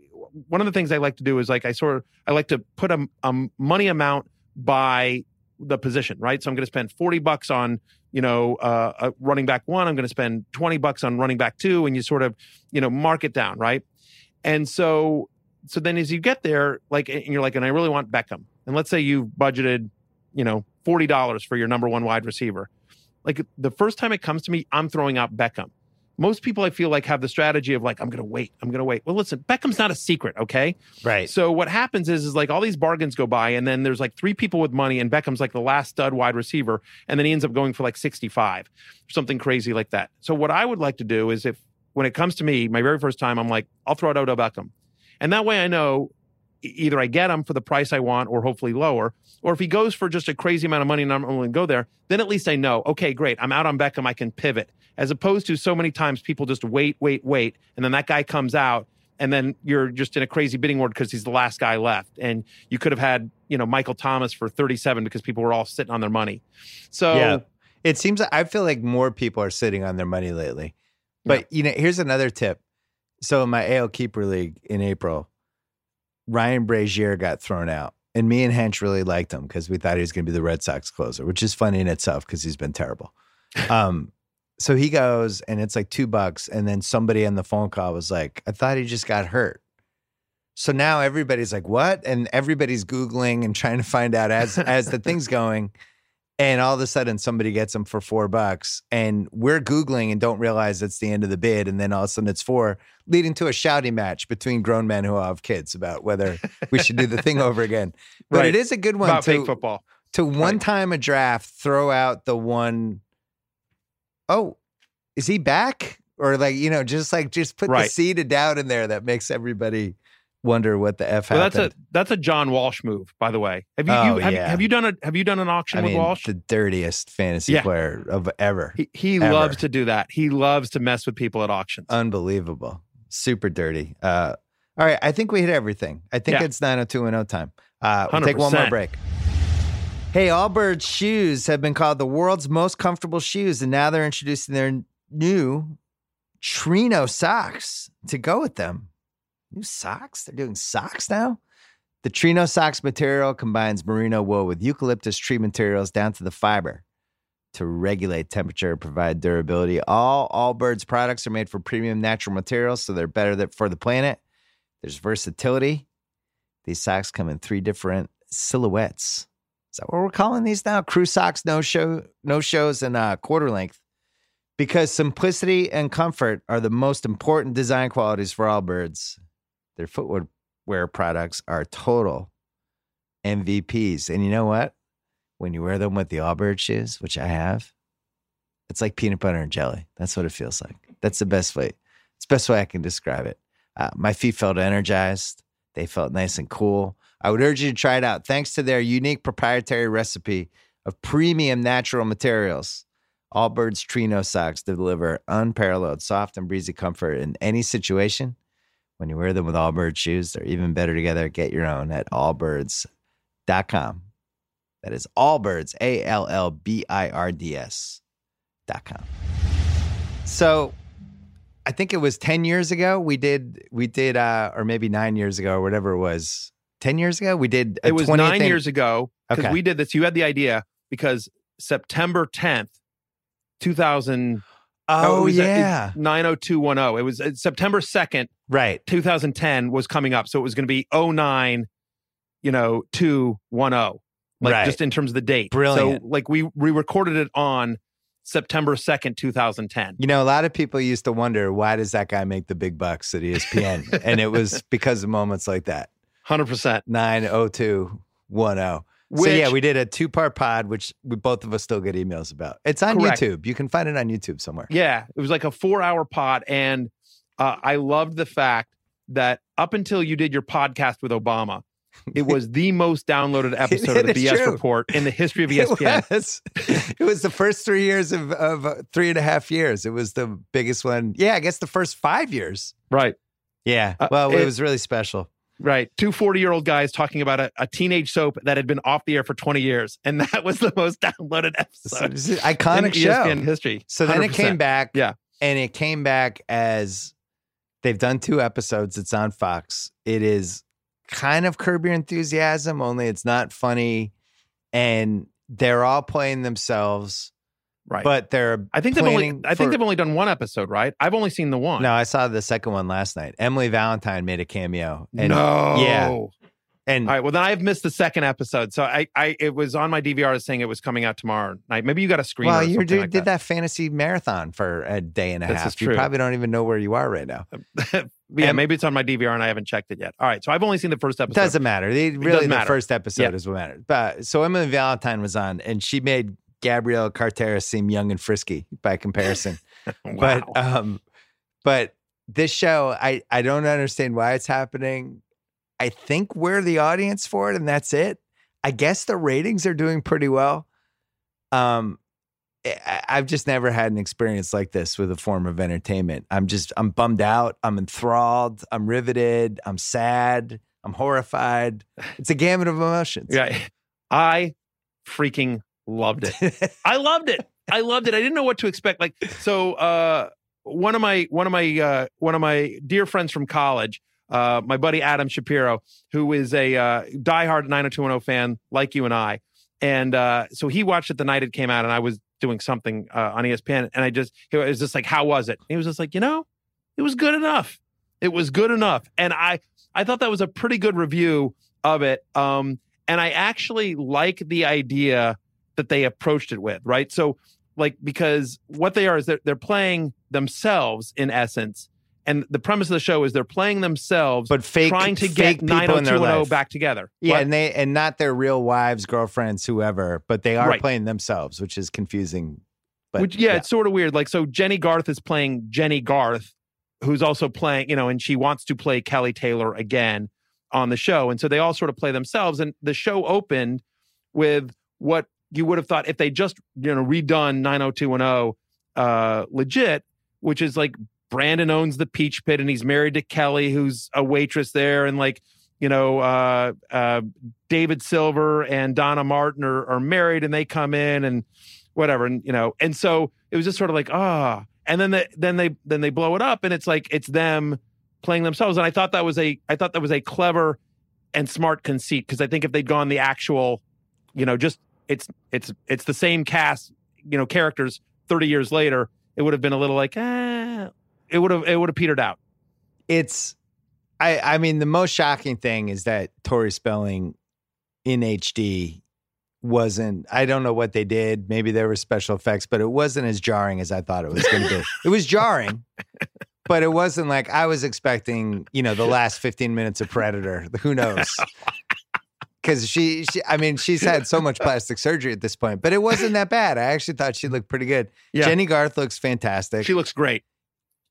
one of the things I like to do is like I sort of I like to put a, a money amount by the position, right? So I'm going to spend 40 bucks on, you know, uh, a running back one. I'm going to spend 20 bucks on running back two, and you sort of, you know, mark it down, right? And so, so then as you get there, like, and you're like, and I really want Beckham, and let's say you've budgeted, you know, forty dollars for your number one wide receiver. Like the first time it comes to me, I'm throwing out Beckham most people I feel like have the strategy of like, I'm going to wait, I'm going to wait. Well, listen, Beckham's not a secret, okay? Right. So what happens is, is like all these bargains go by, and then there's like three people with money, and Beckham's like the last stud wide receiver, and then he ends up going for like 65 or something crazy like that. So what I would like to do is if when it comes to me, my very first time, I'm like, I'll throw it out Odell Beckham. And that way I know either I get him for the price I want or hopefully lower, or if he goes for just a crazy amount of money and I'm only going to go there, then at least I know, okay, great, I'm out on Beckham, I can pivot. As opposed to so many times people just wait, wait, wait, and then that guy comes out and then you're just in a crazy bidding war because he's the last guy left. And you could have had, you know, Michael Thomas for 37 because people were all sitting on their money. So yeah. it seems like I feel like more people are sitting on their money lately. But yeah. you know, here's another tip. So in my AL keeper league in April, Ryan Brasier got thrown out. And me and Hench really liked him because we thought he was going to be the Red Sox closer, which is funny in itself because he's been terrible. Um, so he goes and it's like two bucks. And then somebody on the phone call was like, I thought he just got hurt. So now everybody's like, what? And everybody's Googling and trying to find out as as the thing's going and all of a sudden somebody gets them for four bucks and we're googling and don't realize it's the end of the bid and then all of a sudden it's four leading to a shouting match between grown men who have kids about whether we should do the thing over again but right. it is a good one about to, football to one right. time a draft throw out the one oh is he back or like you know just like just put right. the seed of doubt in there that makes everybody wonder what the f well, happened. That's a that's a John Walsh move, by the way. Have you, oh, you have, yeah. have, you done a have you done an auction I with mean, Walsh? The dirtiest fantasy yeah. player of ever. He, he ever. loves to do that. He loves to mess with people at auctions. Unbelievable, super dirty. Uh, all right, I think we hit everything. I think yeah. it's nine oh two and oh time. Uh, we'll take one more break. Hey, Allbirds shoes have been called the world's most comfortable shoes, and now they're introducing their new Trino socks to go with them. New socks? They're doing socks now? The Trino socks material combines merino wool with eucalyptus tree materials down to the fiber to regulate temperature, provide durability. All Allbirds products are made from premium natural materials, so they're better for the planet. There's versatility. These socks come in three different silhouettes. Is that what we're calling these now? Crew socks, no show, no shows, and uh, quarter length. Because simplicity and comfort are the most important design qualities for Allbirds. Their footwear products are total MVPs. And you know what? When you wear them with the Allbird shoes, which I have, it's like peanut butter and jelly. That's what it feels like. That's the best way. It's the best way I can describe it. Uh, my feet felt energized. They felt nice and cool. I would urge you to try it out. Thanks to their unique proprietary recipe of premium natural materials, Allbirds Trino socks deliver unparalleled soft and breezy comfort in any situation when you wear them with Allbirds shoes, they're even better together. Get your own at allbirds.com. That is Allbirds, A L L B I R D S.com. So I think it was 10 years ago we did, we did, uh, or maybe nine years ago or whatever it was. 10 years ago we did. it was nine thing. years ago because okay. we did this. You had the idea because September 10th, 2000- Oh, oh yeah, nine oh two one oh. It was uh, September second, right? Two thousand ten was coming up, so it was going to be oh nine, you know, two one oh, like right. just in terms of the date. Brilliant. So like we we recorded it on September second, two thousand ten. You know, a lot of people used to wonder why does that guy make the big bucks at ESPN, and it was because of moments like that. Hundred percent. Nine oh two one oh. Which, so yeah, we did a two part pod, which we both of us still get emails about. It's on correct. YouTube. You can find it on YouTube somewhere. Yeah, it was like a four hour pod, and uh, I loved the fact that up until you did your podcast with Obama, it was the most downloaded episode of the BS true. Report in the history of ESPN. It was, it was the first three years of, of uh, three and a half years. It was the biggest one. Yeah, I guess the first five years. Right. Yeah. Uh, well, it, it was really special. Right. Two 40 year old guys talking about a, a, teenage soap that had been off the air for 20 years. And that was the most downloaded episode. iconic in show. ESPN history. So then 100%. it came back. Yeah. And it came back as they've done two episodes. It's on Fox. It is kind of Curb Your Enthusiasm, only it's not funny. And they're all playing themselves Right. But they're I think they've only I think they've only done one episode, right? I've only seen the one. No, I saw the second one last night. Emily Valentine made a cameo. And no. Yeah. And all right, well then I've missed the second episode. So I, I it was on my DVR saying it was coming out tomorrow night. Maybe you got a screen. Well, you did, like did that. that. fantasy marathon for a day and a this half. You probably don't even know where you are right now. yeah, and, maybe it's on my DVR and I haven't checked it yet. All right, so I've only seen the first episode. Doesn't matter. They, really, the matter. first episode yeah. is what matters. But so Emily Valentine was on, and she made Gabrielle Carteris seem young and frisky by comparison. wow. But um, but this show, I I don't understand why it's happening. I think we're the audience for it, and that's it. I guess the ratings are doing pretty well. Um, I, I've just never had an experience like this with a form of entertainment. I'm just I'm bummed out. I'm enthralled. I'm riveted. I'm sad. I'm horrified. It's a gamut of emotions. Yeah, I freaking loved it. I loved it. I loved it. I didn't know what to expect. Like so, uh, one of my one of my uh, one of my dear friends from college uh, my buddy Adam Shapiro, who is a uh, diehard 90210 fan like you and I. And uh, so he watched it the night it came out, and I was doing something uh, on ESPN, and I just he was just like, "How was it?" And he was just like, "You know, it was good enough. It was good enough." And I I thought that was a pretty good review of it. Um, and I actually like the idea that they approached it with, right? So, like, because what they are is they're, they're playing themselves in essence and the premise of the show is they're playing themselves, but fake, trying to get 90210 back together. Yeah, what? and they and not their real wives, girlfriends, whoever, but they are right. playing themselves, which is confusing. But which, yeah, yeah, it's sort of weird. Like, so Jennie Garth is playing Jennie Garth, who's also playing, you know, and she wants to play Kelly Taylor again on the show, and so they all sort of play themselves. And the show opened with what you would have thought if they just you know redone 90210 uh legit which is like Brandon owns the Peach Pit and he's married to Kelly, who's a waitress there, and like you know, uh, uh, David Silver and Donna Martin are, are married, and they come in and whatever, and you know, and so it was just sort of like ah, oh. and then they then they then they blow it up, and it's like it's them playing themselves, and I thought that was a I thought that was a clever and smart conceit because I think if they'd gone the actual, you know, just it's it's it's the same cast, you know, characters thirty years later, it would have been a little like ah it would have it would have petered out. It's I I mean the most shocking thing is that Tori Spelling in HD wasn't I don't know what they did. Maybe there were special effects, but it wasn't as jarring as I thought it was going to be. it was jarring, but it wasn't like I was expecting, you know, the last 15 minutes of Predator. Who knows? Cuz she, she I mean, she's had so much plastic surgery at this point, but it wasn't that bad. I actually thought she looked pretty good. Yeah. Jennie Garth looks fantastic. She looks great.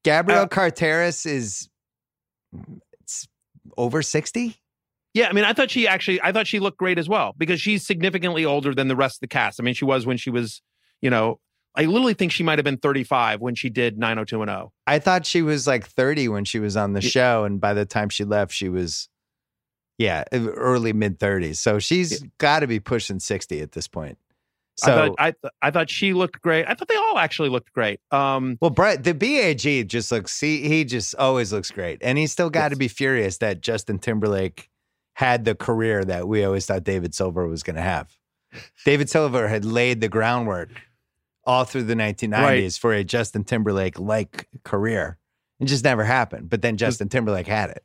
Gabrielle uh, Carteris is it's over 60. Yeah, I mean, I thought she actually, I thought she looked great as well because she's significantly older than the rest of the cast. I mean, she was when she was, you know, I literally think she might have been 35 when she did 90210. I thought she was like 30 when she was on the show, and by the time she left, she was, yeah, early mid 30s. So she's yeah. got to be pushing 60 at this point. So I thought, I, I thought she looked great. I thought they all actually looked great. Um, well, Brett, the BAG just looks. He he just always looks great, and he's still got to be furious that Justin Timberlake had the career that we always thought David Silver was going to have. David Silver had laid the groundwork all through the 1990s right. for a Justin Timberlake like career. It just never happened. But then Justin Timberlake had it.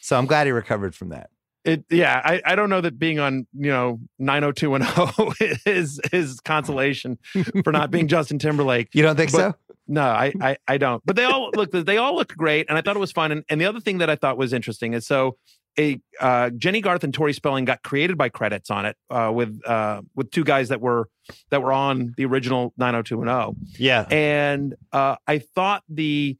So I'm glad he recovered from that. It yeah I, I don't know that being on you know 90210 is is consolation for not being justin timberlake you don't think but, so? no I, I i don't. But they all look they all look great and i thought it was fun and, and the other thing that i thought was interesting is so a uh, jennie garth and tori spelling got created by credits on it uh, with uh, with two guys that were that were on the original 90210 yeah. And uh, i thought the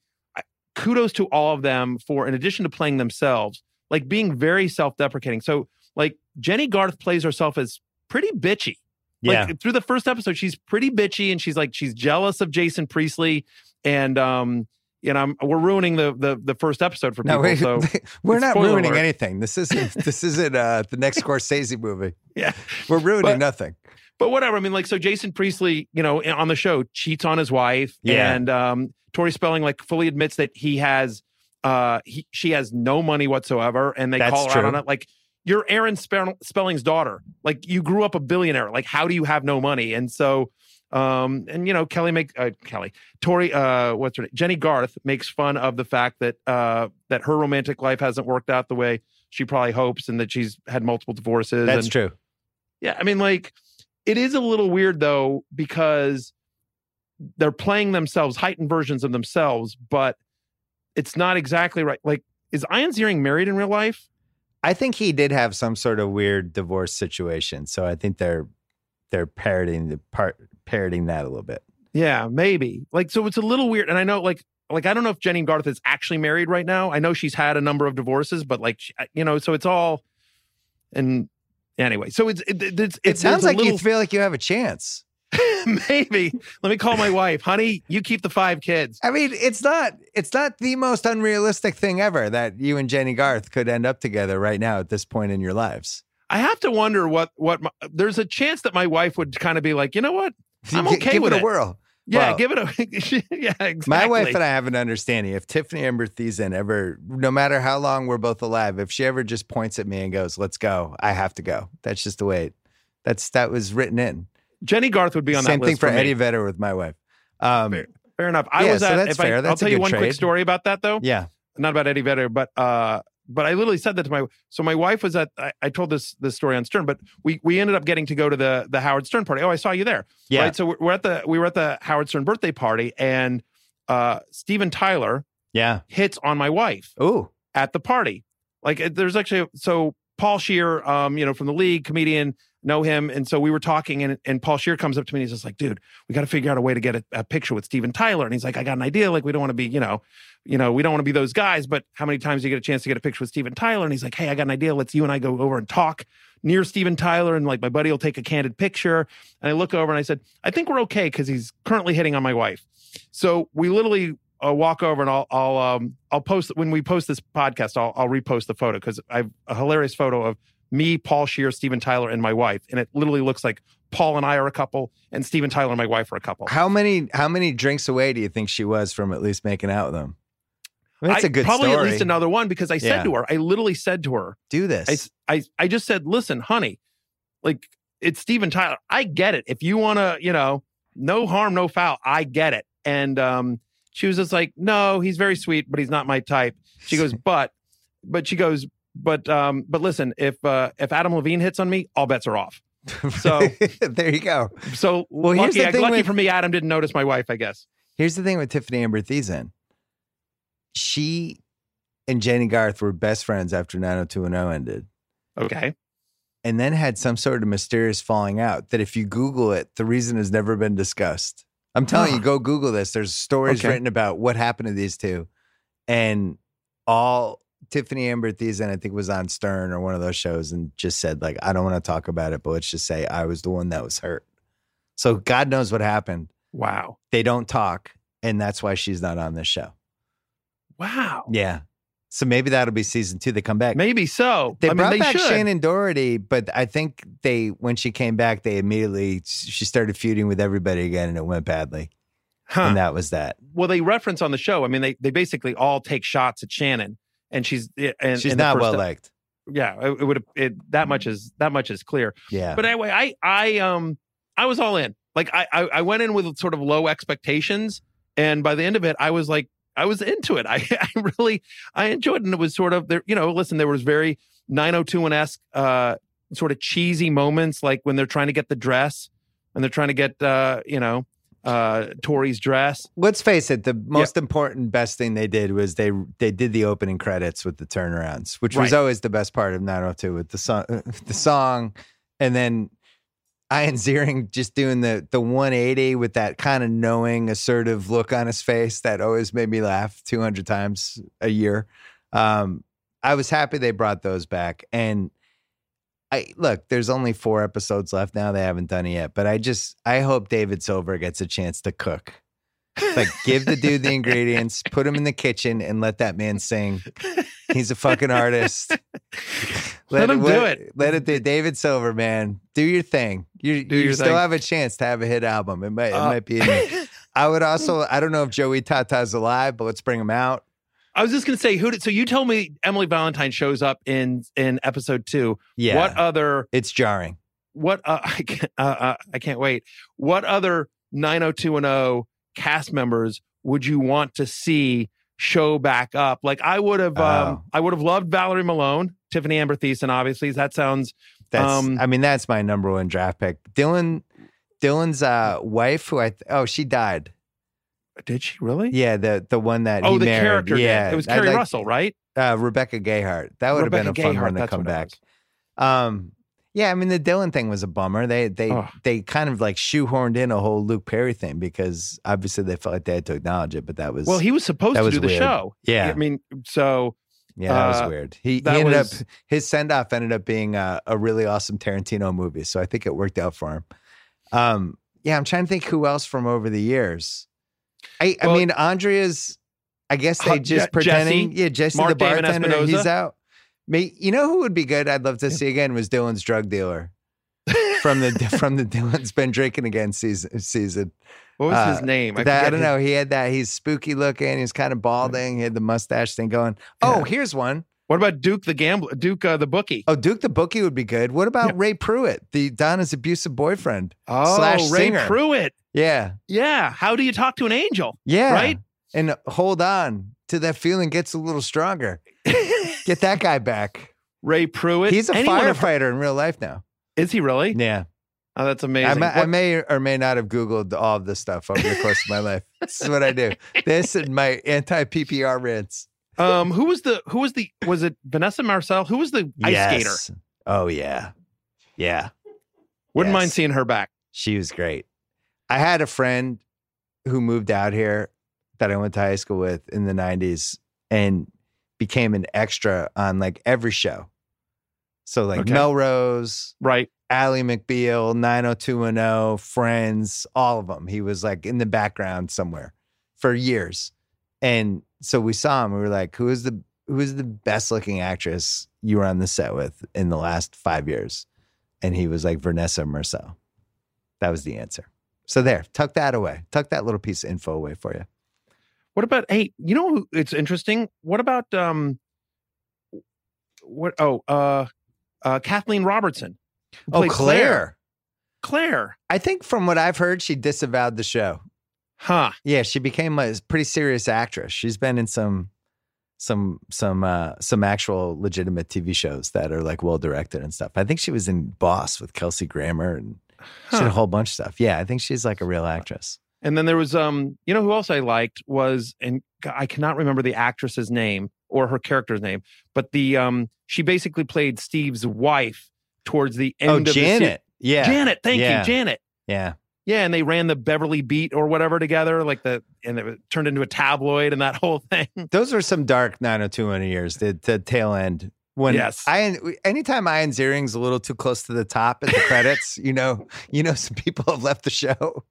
kudos to all of them for in addition to playing themselves like being very self-deprecating. So like Jennie Garth plays herself as pretty bitchy. Yeah. Like through the first episode, she's pretty bitchy and she's like she's jealous of Jason Priestley and um you know, we're ruining the the the first episode for people. No, we, so we're not ruining alert. anything. This isn't this isn't uh the next Scorsese movie. Yeah, we're ruining but, nothing. But whatever. I mean, like, so Jason Priestley, you know, on the show cheats on his wife, yeah. and um Tori Spelling like fully admits that he has uh, he, she has no money whatsoever, and they That's call her true. out on it. Like, you're Aaron Spelling's daughter. Like, you grew up a billionaire. Like, how do you have no money? And so, um, and you know, Kelly make uh, Kelly, Tori, uh, what's her name? Jennie Garth makes fun of the fact that uh, that her romantic life hasn't worked out the way she probably hopes and that she's had multiple divorces. That's and, true. Yeah, I mean, like it is a little weird though because they're playing themselves, heightened versions of themselves, but it's not exactly right. Like, is Ian Ziering married in real life? I think he did have some sort of weird divorce situation, so I think they're they're parroting the part parroting that a little bit. Yeah, maybe. Like, so it's a little weird, and I know, like, like I don't know if Jennie Garth is actually married right now. I know she's had a number of divorces, but like, you know, so it's all and anyway. So it's it, it's, it sounds like little, you feel like you have a chance. maybe let me call my wife honey you keep the five kids i mean it's not it's not the most unrealistic thing ever that you and jennie garth could end up together right now at this point in your lives i have to wonder what what my, there's a chance that my wife would kind of be like you know what i'm okay give with it a it. whirl yeah, well, give it a yeah. Exactly. My wife and I have an understanding. If Tiffani Amber Thiessen ever, no matter how long we're both alive, if she ever just points at me and goes, "Let's go," I have to go. That's just the way. It, that's that was written in. Jennie Garth would be on the Same that thing for, for Eddie Vedder with my wife. Um, fair, fair, enough. I yeah, was at. So that's fair. I, that's I'll tell you one trade. quick story about that though. Yeah, not about Eddie Vedder, but uh, but I literally said that to my so my wife was at I, I, told this this story on Stern, but we we ended up getting to go to the the Howard Stern party. Oh, I saw you there. Yeah. Right. So we're, we're at the we were at the Howard Stern birthday party, and uh, Steven Tyler, yeah, hits on my wife. Ooh, at the party. Like there's actually so Paul Scheer, um, you know, from the league, comedian, know him. And so we were talking, and, and Paul Scheer comes up to me and he's just like, dude, we got to figure out a way to get a, a, picture with Steven Tyler. And he's like, I got an idea. Like, we don't want to be, you know, you know, we don't want to be those guys, but how many times do you get a chance to get a picture with Steven Tyler? And he's like, Hey, I got an idea. Let's you and I go over and talk near Steven Tyler. And like my buddy will take a candid picture. And I look over and I said, I think we're okay because he's currently hitting on my wife. So we literally uh, walk over and I'll I'll um I'll post when we post this podcast I'll I'll repost the photo because I have a hilarious photo of me, Paul Scheer, Steven Tyler, and my wife, and it literally looks like Paul and I are a couple, and Steven Tyler and my wife are a couple. How many how many drinks away do you think she was from at least making out with them? I mean, that's I, a good probably story. at least another one because I said yeah. to her, I literally said to her, "Do this." I, I I just said, "Listen, honey, like it's Steven Tyler. I get it. If you want to, you know, no harm, no foul. I get it." And um, she was just like, "No, he's very sweet, but he's not my type." She goes, "But." But she goes, but um, but listen, if uh, if Adam Levine hits on me, all bets are off. So there you go. So well, lucky, here's the thing lucky with, for me, Adam didn't notice my wife. I guess. Here's the thing with Tiffani Amber Thiessen. She and Jennie Garth were best friends after 90210 ended. Okay. And then had some sort of mysterious falling out that if you Google it, the reason has never been discussed. I'm telling you, go Google this. There's stories okay. written about what happened to these two. And all Tiffani Amber Thiessen, I think, was on Stern or one of those shows and just said, like, I don't want to talk about it, but let's just say I was the one that was hurt. So God knows what happened. Wow. They don't talk. And that's why she's not on this show. Wow. Yeah. So maybe that'll be season two. They come back. Maybe so. They I brought mean, they back should. Shannen Doherty, but I think they when she came back, they immediately she started feuding with everybody again, and it went badly. Huh. And that was that. Well, they reference on the show. I mean, they they basically all take shots at Shannen and she's and she's not well liked. Yeah, it, it would it, that much is that much is clear. Yeah, but anyway, I I um I was all in. Like I I, I went in with sort of low expectations, and by the end of it, I was like I was into it. I I really I enjoyed it, and it was sort of there. You know, listen, there was very 902 esque uh sort of cheesy moments, like when they're trying to get the dress and they're trying to get uh you know uh Tori's dress. Let's face it, the most yeah. important best thing they did was they they did the opening credits with the turnarounds, which right. was always the best part of 902 with the song the song and then Ian Ziering just doing the the 180 with that kind of knowing, assertive look on his face that always made me laugh 200 times a year. Um, I was happy they brought those back, and I look, there's only four episodes left now. They haven't done it yet, but I just I hope David Silver gets a chance to cook. Like, give the dude the ingredients, put him in the kitchen, and let that man sing. He's a fucking artist. Let, let him do it. Let it do. David Silver, man, do your thing. You, do you still thing. have a chance to have a hit album. It might, it uh, might be. I would also. I don't know if Joey Tata's alive, but let's bring him out. I was just gonna say who did so you tell me Emily Valentine shows up in in episode two. Yeah. What other it's jarring. What uh, I can't uh, uh, I can't wait. What other 90210 cast members would you want to see show back up. Like I would have, um, Oh. I would have loved Valerie Malone, Tiffani Amber Thiessen. Obviously, that sounds. That's Um, I mean that's my number one draft pick. Dylan Dylan's uh wife who I oh she died. Did she really? Yeah, the the one that Oh, he the married. character. did. Yeah, it was Carrie like- Russell, right? Uh, Rebecca Gayheart. That would have been a Rebecca fun Gayheart, one to come back. Um, yeah, I mean the Dylan thing was a bummer. They they Oh. they kind of like shoehorned in a whole Luke Perry thing because obviously they felt like they had to acknowledge it, but that was Well, he was supposed to was do the show. yeah I mean, so yeah that was uh, weird. He, he ended was- up his send off ended up being a, a really awesome Tarantino movie, so I think it worked out for him. Um, yeah, I'm trying to think who else from over the years. I I Well- mean Andrea's. I guess they just Je- pretending. Jesse, yeah, Jesse Mark the bartender. He's out. May, you know who would be good? I'd love to see again was Dylan's drug dealer from the from the Dylan's been drinking again season season. what was Uh, his name? That- I, don't his- know. He had that. He's spooky looking. He's kind of balding. He had the mustache thing going. Oh, Yeah. here's one. What about Duke the gambler? Duke uh, the bookie. Oh, Duke the bookie would be good. What about Yeah. Ray Pruitt, the Donna's abusive boyfriend? Oh, slash Ray singer. Pruitt. Yeah, Yeah. How do you talk to an angel? yeah. Right? And hold on till that feeling gets a little stronger. Get that guy back. Ray Pruitt. He's a Anyone firefighter in real life now. Is he really? Yeah. Oh, that's I amazing. may, I may or may not have Googled all of this stuff over the course of my life. This is what I do. This and my anti PPR rants. um, who was the who was the was it Vanessa Marcil? Who was the ice skater? Oh, yeah. Yeah. Wouldn't mind seeing her back. She was great. I had a friend who moved out here that I went to high school with in the 90s and became an extra on like every show. So, like Okay. Melrose, Right. Ally McBeal, 90210, Friends, all of them. He was like in the background somewhere for years. And so we saw him. We were like, who is the who is the best looking actress you were on the set with in the last five years? And he was like Vanessa Marcil. That was the answer. So there, tuck that away. Tuck that little piece of info away for you. What about hey, you know it's interesting? What about um what oh uh uh Kathleen Robertson. Oh, played Claire. Claire. I think from what I've heard, she disavowed the show. Huh. Yeah, she became a pretty serious actress. She's been in some some some uh some actual legitimate TV shows that are like well directed and stuff. I think she was in Boss with Kelsey Grammer and she did a whole bunch of stuff. Yeah, I think she's like a real actress. And then there was um you know who else I liked was and I cannot remember the actress's name or her character's name, but the um she basically played Steve's wife towards the end Oh, of the se- Janet. Yeah. Janet, thank Yeah. you, Janet. Yeah. Yeah, and they ran the Beverly Beat or whatever together, like the and it turned into a tabloid and that whole thing. Those are some dark 90210 years, the, the tail end. When Yes. I anytime Ian Ziering's a little too close to the top at the credits, you know, you know, some people have left the show.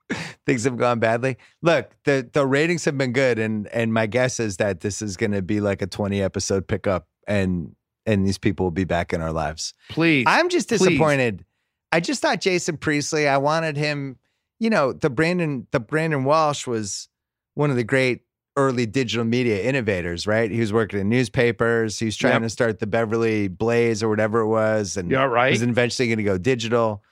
Things have gone badly. Look, the the ratings have been good, and and my guess is that this is going to be like a 20 episode pickup, and and these people will be back in our lives. Please. I'm just Please. disappointed. I just thought Jason Priestley. I wanted him. You know, the Brandon the Brandon Walsh was one of the great early digital media innovators, right? He was working in newspapers. He was trying Yep. to start the Beverly Blaze or whatever it was, and yeah, right. was eventually going to go digital.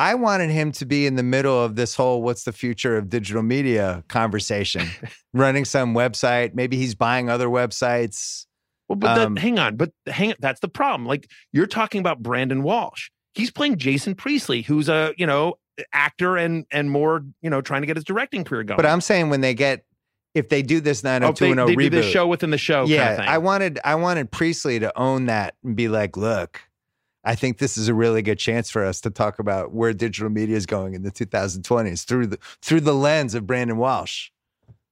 I wanted him to be in the middle of this whole "What's the future of digital media?" conversation, running some website. Maybe he's buying other websites. Well, but Um, that, hang on, but hang that's the problem. Like you're talking about Brandon Walsh. He's playing Jason Priestley, who's a you know actor and and more you know trying to get his directing career going. But I'm saying when they get, if they do this oh, they, 90210 they reboot, do the show within the show. yeah, kind of. I wanted I wanted Priestley to own that and be like, look, I think this is a really good chance for us to talk about where digital media is going in the 2020s through the through the lens of Brandon Walsh.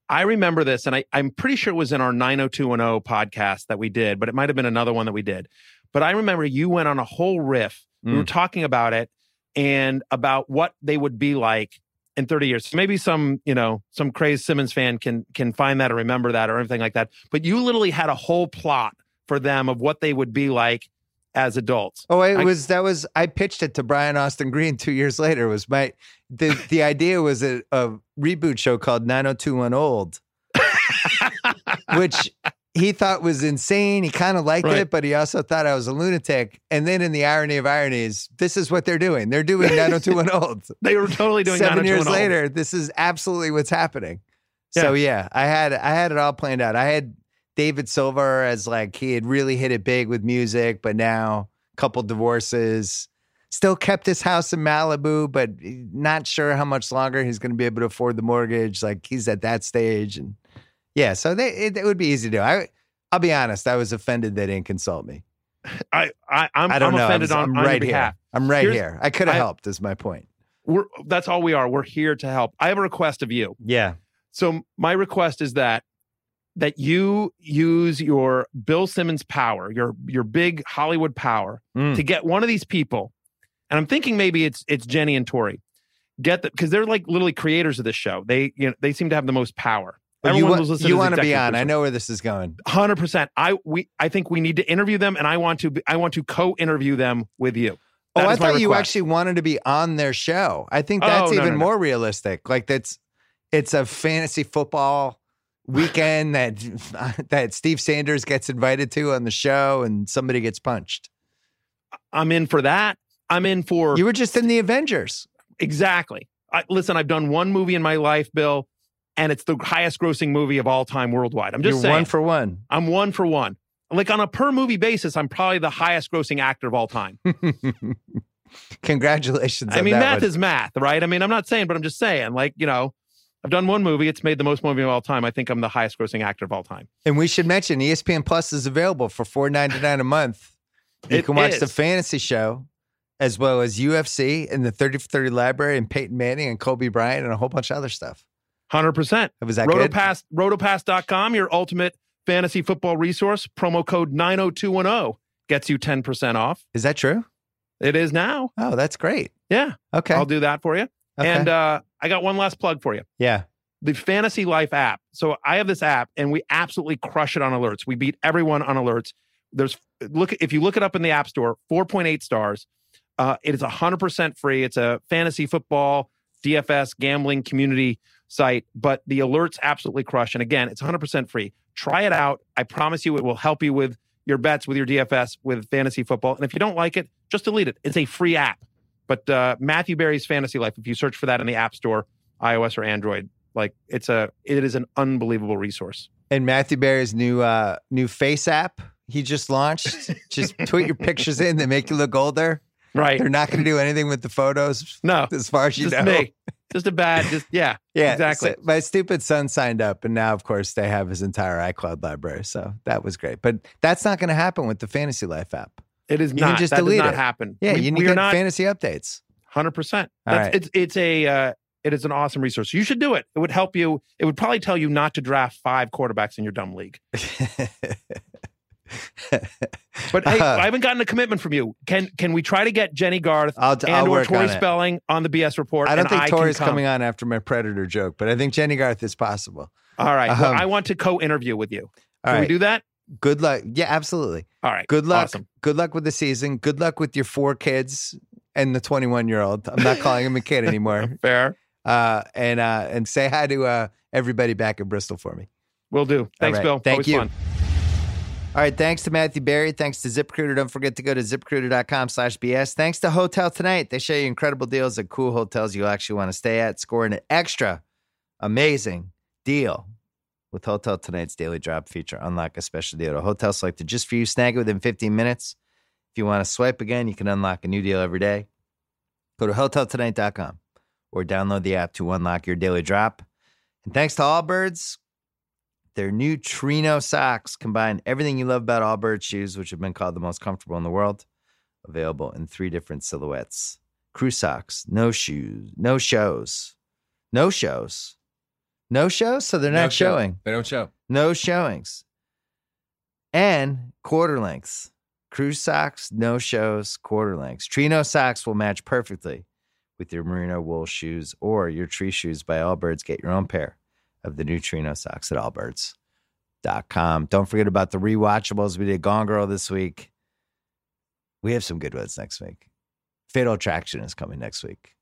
I remember this, and I, I'm pretty sure it was in our 90210 podcast that we did, but it might have been another one that we did. But I remember you went on a whole riff. We were Mm. talking about it and about what they would be like in 30 years. So maybe some, you know, some crazed Simmons fan can can find that or remember that or anything like that. But you literally had a whole plot for them of what they would be like as adults. Oh, it I- was that was I pitched it to Brian Austin Green two years later. Was my the the idea was a, a reboot show called 90210 Old, which he thought was insane. He kind of liked Right. it, but he also thought I was a lunatic. And then in the irony of ironies, this is what they're doing. They're doing 90210 Old. They were totally doing Seven years 90210. later, this is absolutely what's happening. So yeah, I had I had it all planned out. I had David Silver as like he had really hit it big with music, but now a couple divorces. Still kept his house in Malibu, but eh, not sure how much longer he's going to be able to afford the mortgage. Like he's at that stage, and yeah, so they, it, it would be easy to do. I, I'll be honest, I was offended they didn't consult me. I, I I'm, I know. offended I'm, on, I'm on right behalf. here. I'm right Here's- here. I could have helped. Is my point. We're that's all we are. We're here to help. I have a request of you. Yeah. So my request is that that you use your Bill Simmons power, your your big Hollywood power, Mm. to get one of these people. And I'm thinking maybe it's it's Jennie and Tori. Get the because they're like literally creators of this show. They you know they seem to have the most power. You, Everyone was listening you want to be on. I know where this is going. Hundred percent. I we I think we need to interview them, and I want to be, I want to co-interview them with you. Oh, I thought you actually wanted to be on their show. I think Oh, that's no, even no, no. more realistic. Like that's it's a fantasy football weekend that that Steve Sanders gets invited to on the show and somebody gets punched. I'm in for that. I'm in for You were just in the Avengers. exactly. I, listen, I've done one movie in my life, Bill, and it's the highest grossing movie of all time worldwide. I'm just You're saying. one for one. I'm one for one. Like on a per movie basis, I'm probably the highest grossing actor of all time. Congratulations. I mean, math one. is math, right? I mean, I'm not saying, but I'm just saying, like, you know, I've done one movie, it's made the most movie of all time. I think I'm the highest grossing actor of all time. And we should mention ESPN Plus is available for four ninety nine a month. You It can watch the fantasy show as well as UFC and the 30 for 30 library and Peyton Manning and Kobe Bryant and a whole bunch of other stuff. 100%. Was that good? Rotopass, rotopass.com, your ultimate fantasy football resource. Promo code 90210 gets you 10% off. Is that true? It is now. Oh, that's great. Yeah. Okay. I'll do that for you. okay. And uh, I got one last plug for you. yeah. the Fantasy Life app. So I have this app and we absolutely crush it on alerts. We beat everyone on alerts. There's look if you look it up in the App Store, 4.8 stars. Uh, it is 100% free. It's a fantasy football DFS gambling community site, but the alerts absolutely crush. And again, it's 100% free. Try it out. I promise you, it will help you with your bets, with your DFS, with fantasy football. And if you don't like it, just delete it. It's a free app. But uh, Matthew Berry's Fantasy Life, if you search for that in the App Store, iOS or Android, like it's a it is an unbelievable resource. And Matthew Berry's new uh new face app he just launched. just tweet your pictures in, they make you look older. Right. They're not going to do anything with the photos No. as far as you Just know. me. Just a bad, just yeah. Yeah, Exactly. so my stupid son signed up, and now, of course, they have his entire iCloud library. So that was great. But that's not going to happen with the Fantasy Life app. It is You can not. just that delete does not it. happen. Yeah, we, you need are get not fantasy updates. hundred percent. Right. it's it's a uh, it is an awesome resource. You should do it. It would help you. It would probably tell you not to draft five quarterbacks in your dumb league. But hey, Uh, I haven't gotten a commitment from you. Can can we try to get Jennie Garth I'll, and I'll or Tori on. Spelling on the BS report? I don't think I Tori's coming on after my Predator joke, but I think Jennie Garth is possible. All right. Well, Um, I want to co-interview with you. All Can we do that? Good luck. Yeah, absolutely. All right. Good luck. Awesome. Good luck with the season. Good luck with your four kids and the 21 year old. I'm not calling him a kid anymore. Fair. Uh, and uh, and say hi to uh, everybody back in Bristol for me. We'll do. Thanks, right. Bill. Thank Always you. fun. All right. Thanks to Matthew Berry. Thanks to ZipRecruiter. Don't forget to go to ziprecruiter.com slash BS. Thanks to Hotel Tonight. They show you incredible deals at cool hotels you'll actually want to stay at. Scoring an extra amazing deal with Hotel Tonight's daily drop feature. Unlock a special deal a hotel selected just for you. Snag it within 15 minutes. If you want to swipe again, you can unlock a new deal every day. Go to hoteltonight.com or download the app to unlock your daily drop. And thanks to Allbirds, their new Trino socks combine everything you love about Allbirds shoes, which have been called the most comfortable in the world. Available in three different silhouettes. Crew socks, no shoes, no shows, no shows, no shows. So they're No not show. showing, They don't show. no showings, and quarter lengths. Crew socks, no shows, quarter lengths. Trino socks will match perfectly with your merino wool shoes or your tree shoes by Allbirds. Get your own pair of the neutrino socks at allbirds.com. Don't forget about the rewatchables. We did Gone Girl this week. We have some good ones next week. Fatal Attraction is coming next week.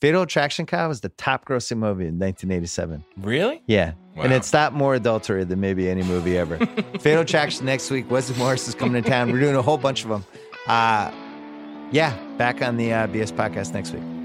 Fatal Attraction, Kyle, was the top grossing movie in 1987. Really? Yeah. And it's not more adultery than maybe any movie ever. Fatal Attraction next week. Wesley Morris is coming to town. We're doing a whole bunch of them. Uh, yeah, back on the uh, BS podcast next week.